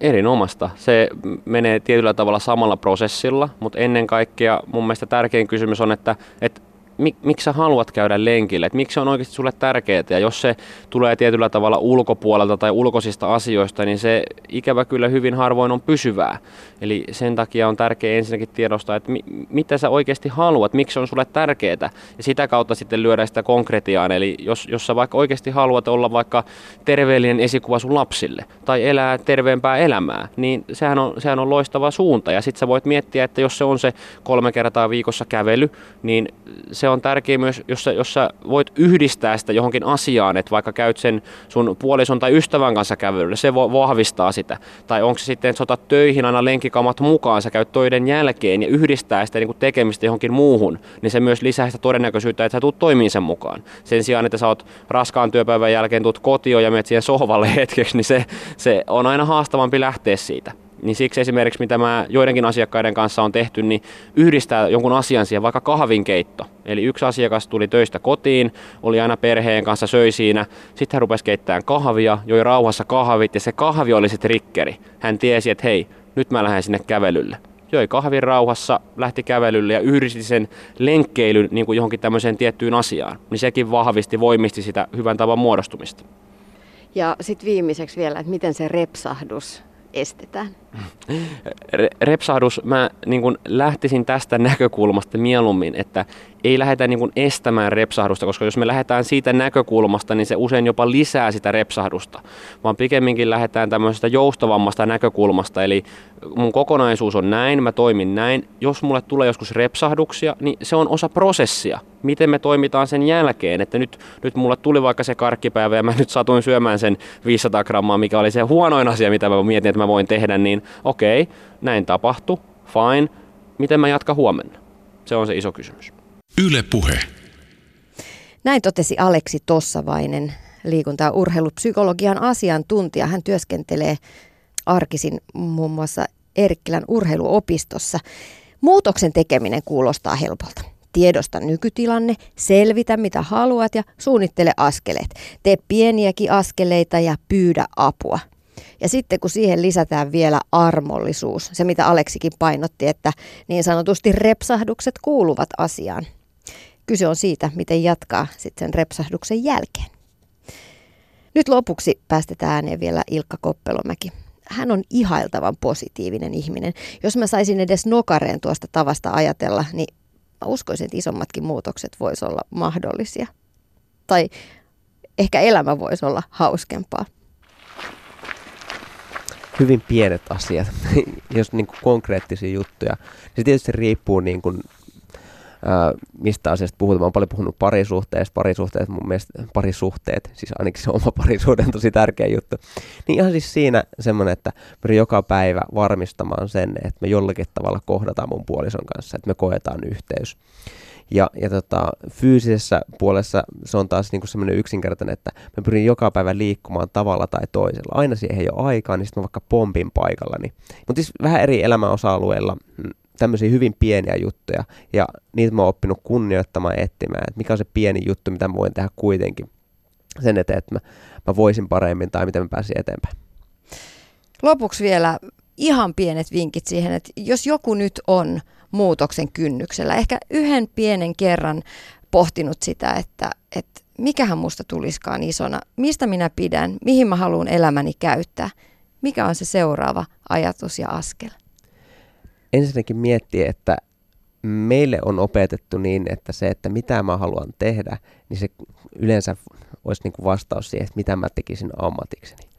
Erinomasta. Se menee tietyllä tavalla samalla prosessilla, mutta ennen kaikkea mun mielestä tärkein kysymys on, että, että mik, miksi sä haluat käydä lenkille, että miksi se on oikeasti sulle tärkeää. Ja jos se tulee tietyllä tavalla ulkopuolelta tai ulkoisista asioista, niin se ikävä kyllä hyvin harvoin on pysyvää. Eli sen takia on tärkeää ensinnäkin tiedostaa, että mi, mitä sä oikeasti haluat, miksi se on sulle tärkeää. Ja sitä kautta sitten lyödä sitä konkretiaan. Eli jos, jos sä vaikka oikeasti haluat olla vaikka terveellinen esikuva sun lapsille tai elää terveempää elämää, niin sehän on, sehän on loistava suunta. Ja sitten sä voit miettiä, että jos se on se kolme kertaa viikossa kävely, niin se on tärkeää myös, jos sä, jos sä voit yhdistää sitä johonkin asiaan, että vaikka käyt sen sun puolison tai ystävän kanssa kävelyllä, se vo, vahvistaa sitä. Tai onko se sitten, että sä otat töihin aina lenkikamat mukaan, sä käyt töiden jälkeen ja yhdistää sitä niin kuin tekemistä johonkin muuhun, niin se myös lisää sitä todennäköisyyttä, että sä tuut toimiin sen mukaan. Sen sijaan, että sä oot raskaan työpäivän jälkeen tuut kotiin ja menet siihen sohvalle <laughs> hetkeksi, niin se, se on aina haastavampi lähteä siitä. Niin siksi esimerkiksi mitä mä joidenkin asiakkaiden kanssa on tehty, niin yhdistää jonkun asian siihen, vaikka kahvinkeitto. Eli yksi asiakas tuli töistä kotiin, oli aina perheen kanssa, söi siinä. Sitten hän rupesi keittämään kahvia, joi rauhassa kahvit ja se kahvi oli se trikkeri. Hän tiesi, että hei, nyt mä lähden sinne kävelylle. Joi kahvin rauhassa, lähti kävelylle ja yhdisti sen lenkkeilyn niin kuin johonkin tämmöiseen tiettyyn asiaan. Niin sekin vahvisti, voimisti sitä hyvän tavan muodostumista. Ja sitten viimeiseksi vielä, että miten se repsahdus estetään? repsahdus, mä niin kun lähtisin tästä näkökulmasta mieluummin, että ei lähdetä niin kun estämään repsahdusta, koska jos me lähdetään siitä näkökulmasta, niin se usein jopa lisää sitä repsahdusta, vaan pikemminkin lähdetään tämmöisestä joustavammasta näkökulmasta, eli mun kokonaisuus on näin, mä toimin näin, jos mulle tulee joskus repsahduksia, niin se on osa prosessia, miten me toimitaan sen jälkeen, että nyt, nyt mulle tuli vaikka se karkkipäivä ja mä nyt satuin syömään sen 500 grammaa, mikä oli se huonoin asia, mitä mä mietin, että mä voin tehdä, niin okei, okay, näin tapahtui, fine, miten mä jatkan huomenna? Se on se iso kysymys. Yle Puhe. Näin totesi Aleksi Tossavainen, liikunta- ja urheilupsykologian asiantuntija. Hän työskentelee arkisin muun muassa Erkkilän urheiluopistossa. Muutoksen tekeminen kuulostaa helpolta. Tiedosta nykytilanne, selvitä mitä haluat ja suunnittele askeleet. Tee pieniäkin askeleita ja pyydä apua. Ja sitten kun siihen lisätään vielä armollisuus, se mitä Aleksikin painotti, että niin sanotusti repsahdukset kuuluvat asiaan. Kyse on siitä, miten jatkaa sitten sen repsahduksen jälkeen. Nyt lopuksi päästetään ääneen vielä Ilkka Koppelomäki. Hän on ihailtavan positiivinen ihminen. Jos mä saisin edes nokareen tuosta tavasta ajatella, niin mä uskoisin, että isommatkin muutokset voisi olla mahdollisia. Tai ehkä elämä voisi olla hauskempaa hyvin pienet asiat, <laughs> jos niin kuin konkreettisia juttuja. Se tietysti riippuu niin kuin, mistä asiasta puhutaan. Mä oon paljon puhunut parisuhteesta, parisuhteet mun mielestä parisuhteet, siis ainakin se oma <laughs> parisuhde on tosi tärkeä juttu. Niin ihan siis siinä semmoinen, että pyrin joka päivä varmistamaan sen, että me jollakin tavalla kohdataan mun puolison kanssa, että me koetaan yhteys. Ja, ja tota, fyysisessä puolessa se on taas niinku semmoinen yksinkertainen, että mä pyrin joka päivä liikkumaan tavalla tai toisella. Aina siihen ei ole aikaa, niin sitten mä vaikka pompin paikallani. Mutta siis vähän eri elämäosa-alueilla mm, tämmöisiä hyvin pieniä juttuja, ja niitä mä oon oppinut kunnioittamaan ja etsimään, että mikä on se pieni juttu, mitä mä voin tehdä kuitenkin sen eteen, että mä, mä voisin paremmin tai miten mä pääsin eteenpäin. Lopuksi vielä ihan pienet vinkit siihen, että jos joku nyt on muutoksen kynnyksellä. Ehkä yhden pienen kerran pohtinut sitä, että, että mikähän musta tuliskaan isona, mistä minä pidän, mihin mä haluan elämäni käyttää, mikä on se seuraava ajatus ja askel. Ensinnäkin miettiä, että meille on opetettu niin, että se, että mitä mä haluan tehdä, niin se yleensä olisi niin kuin vastaus siihen, että mitä mä tekisin ammatikseni.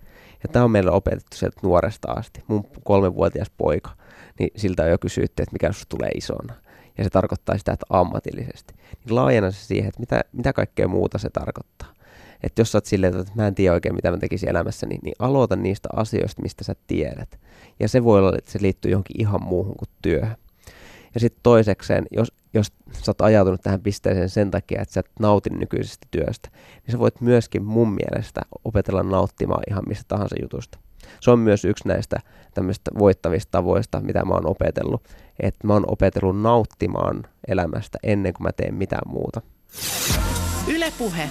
Ja tämä on meille opetettu sieltä nuoresta asti. Mun kolmenvuotias poika niin siltä on jo kysytty, että mikä sinusta tulee isona. Ja se tarkoittaa sitä, että ammatillisesti. Niin laajena se siihen, että mitä, mitä kaikkea muuta se tarkoittaa. Että jos sä oot silleen, että mä en tiedä oikein, mitä mä tekisin elämässäni, niin, niin aloita niistä asioista, mistä sä tiedät. Ja se voi olla, että se liittyy johonkin ihan muuhun kuin työhön. Ja sitten toisekseen, jos, jos sä oot ajautunut tähän pisteeseen sen takia, että sä et nautin nykyisestä työstä, niin sä voit myöskin mun mielestä opetella nauttimaan ihan mistä tahansa jutusta se on myös yksi näistä tämmöistä voittavista tavoista, mitä mä oon opetellut. Että mä oon opetellut nauttimaan elämästä ennen kuin mä teen mitään muuta. Ylepuhe.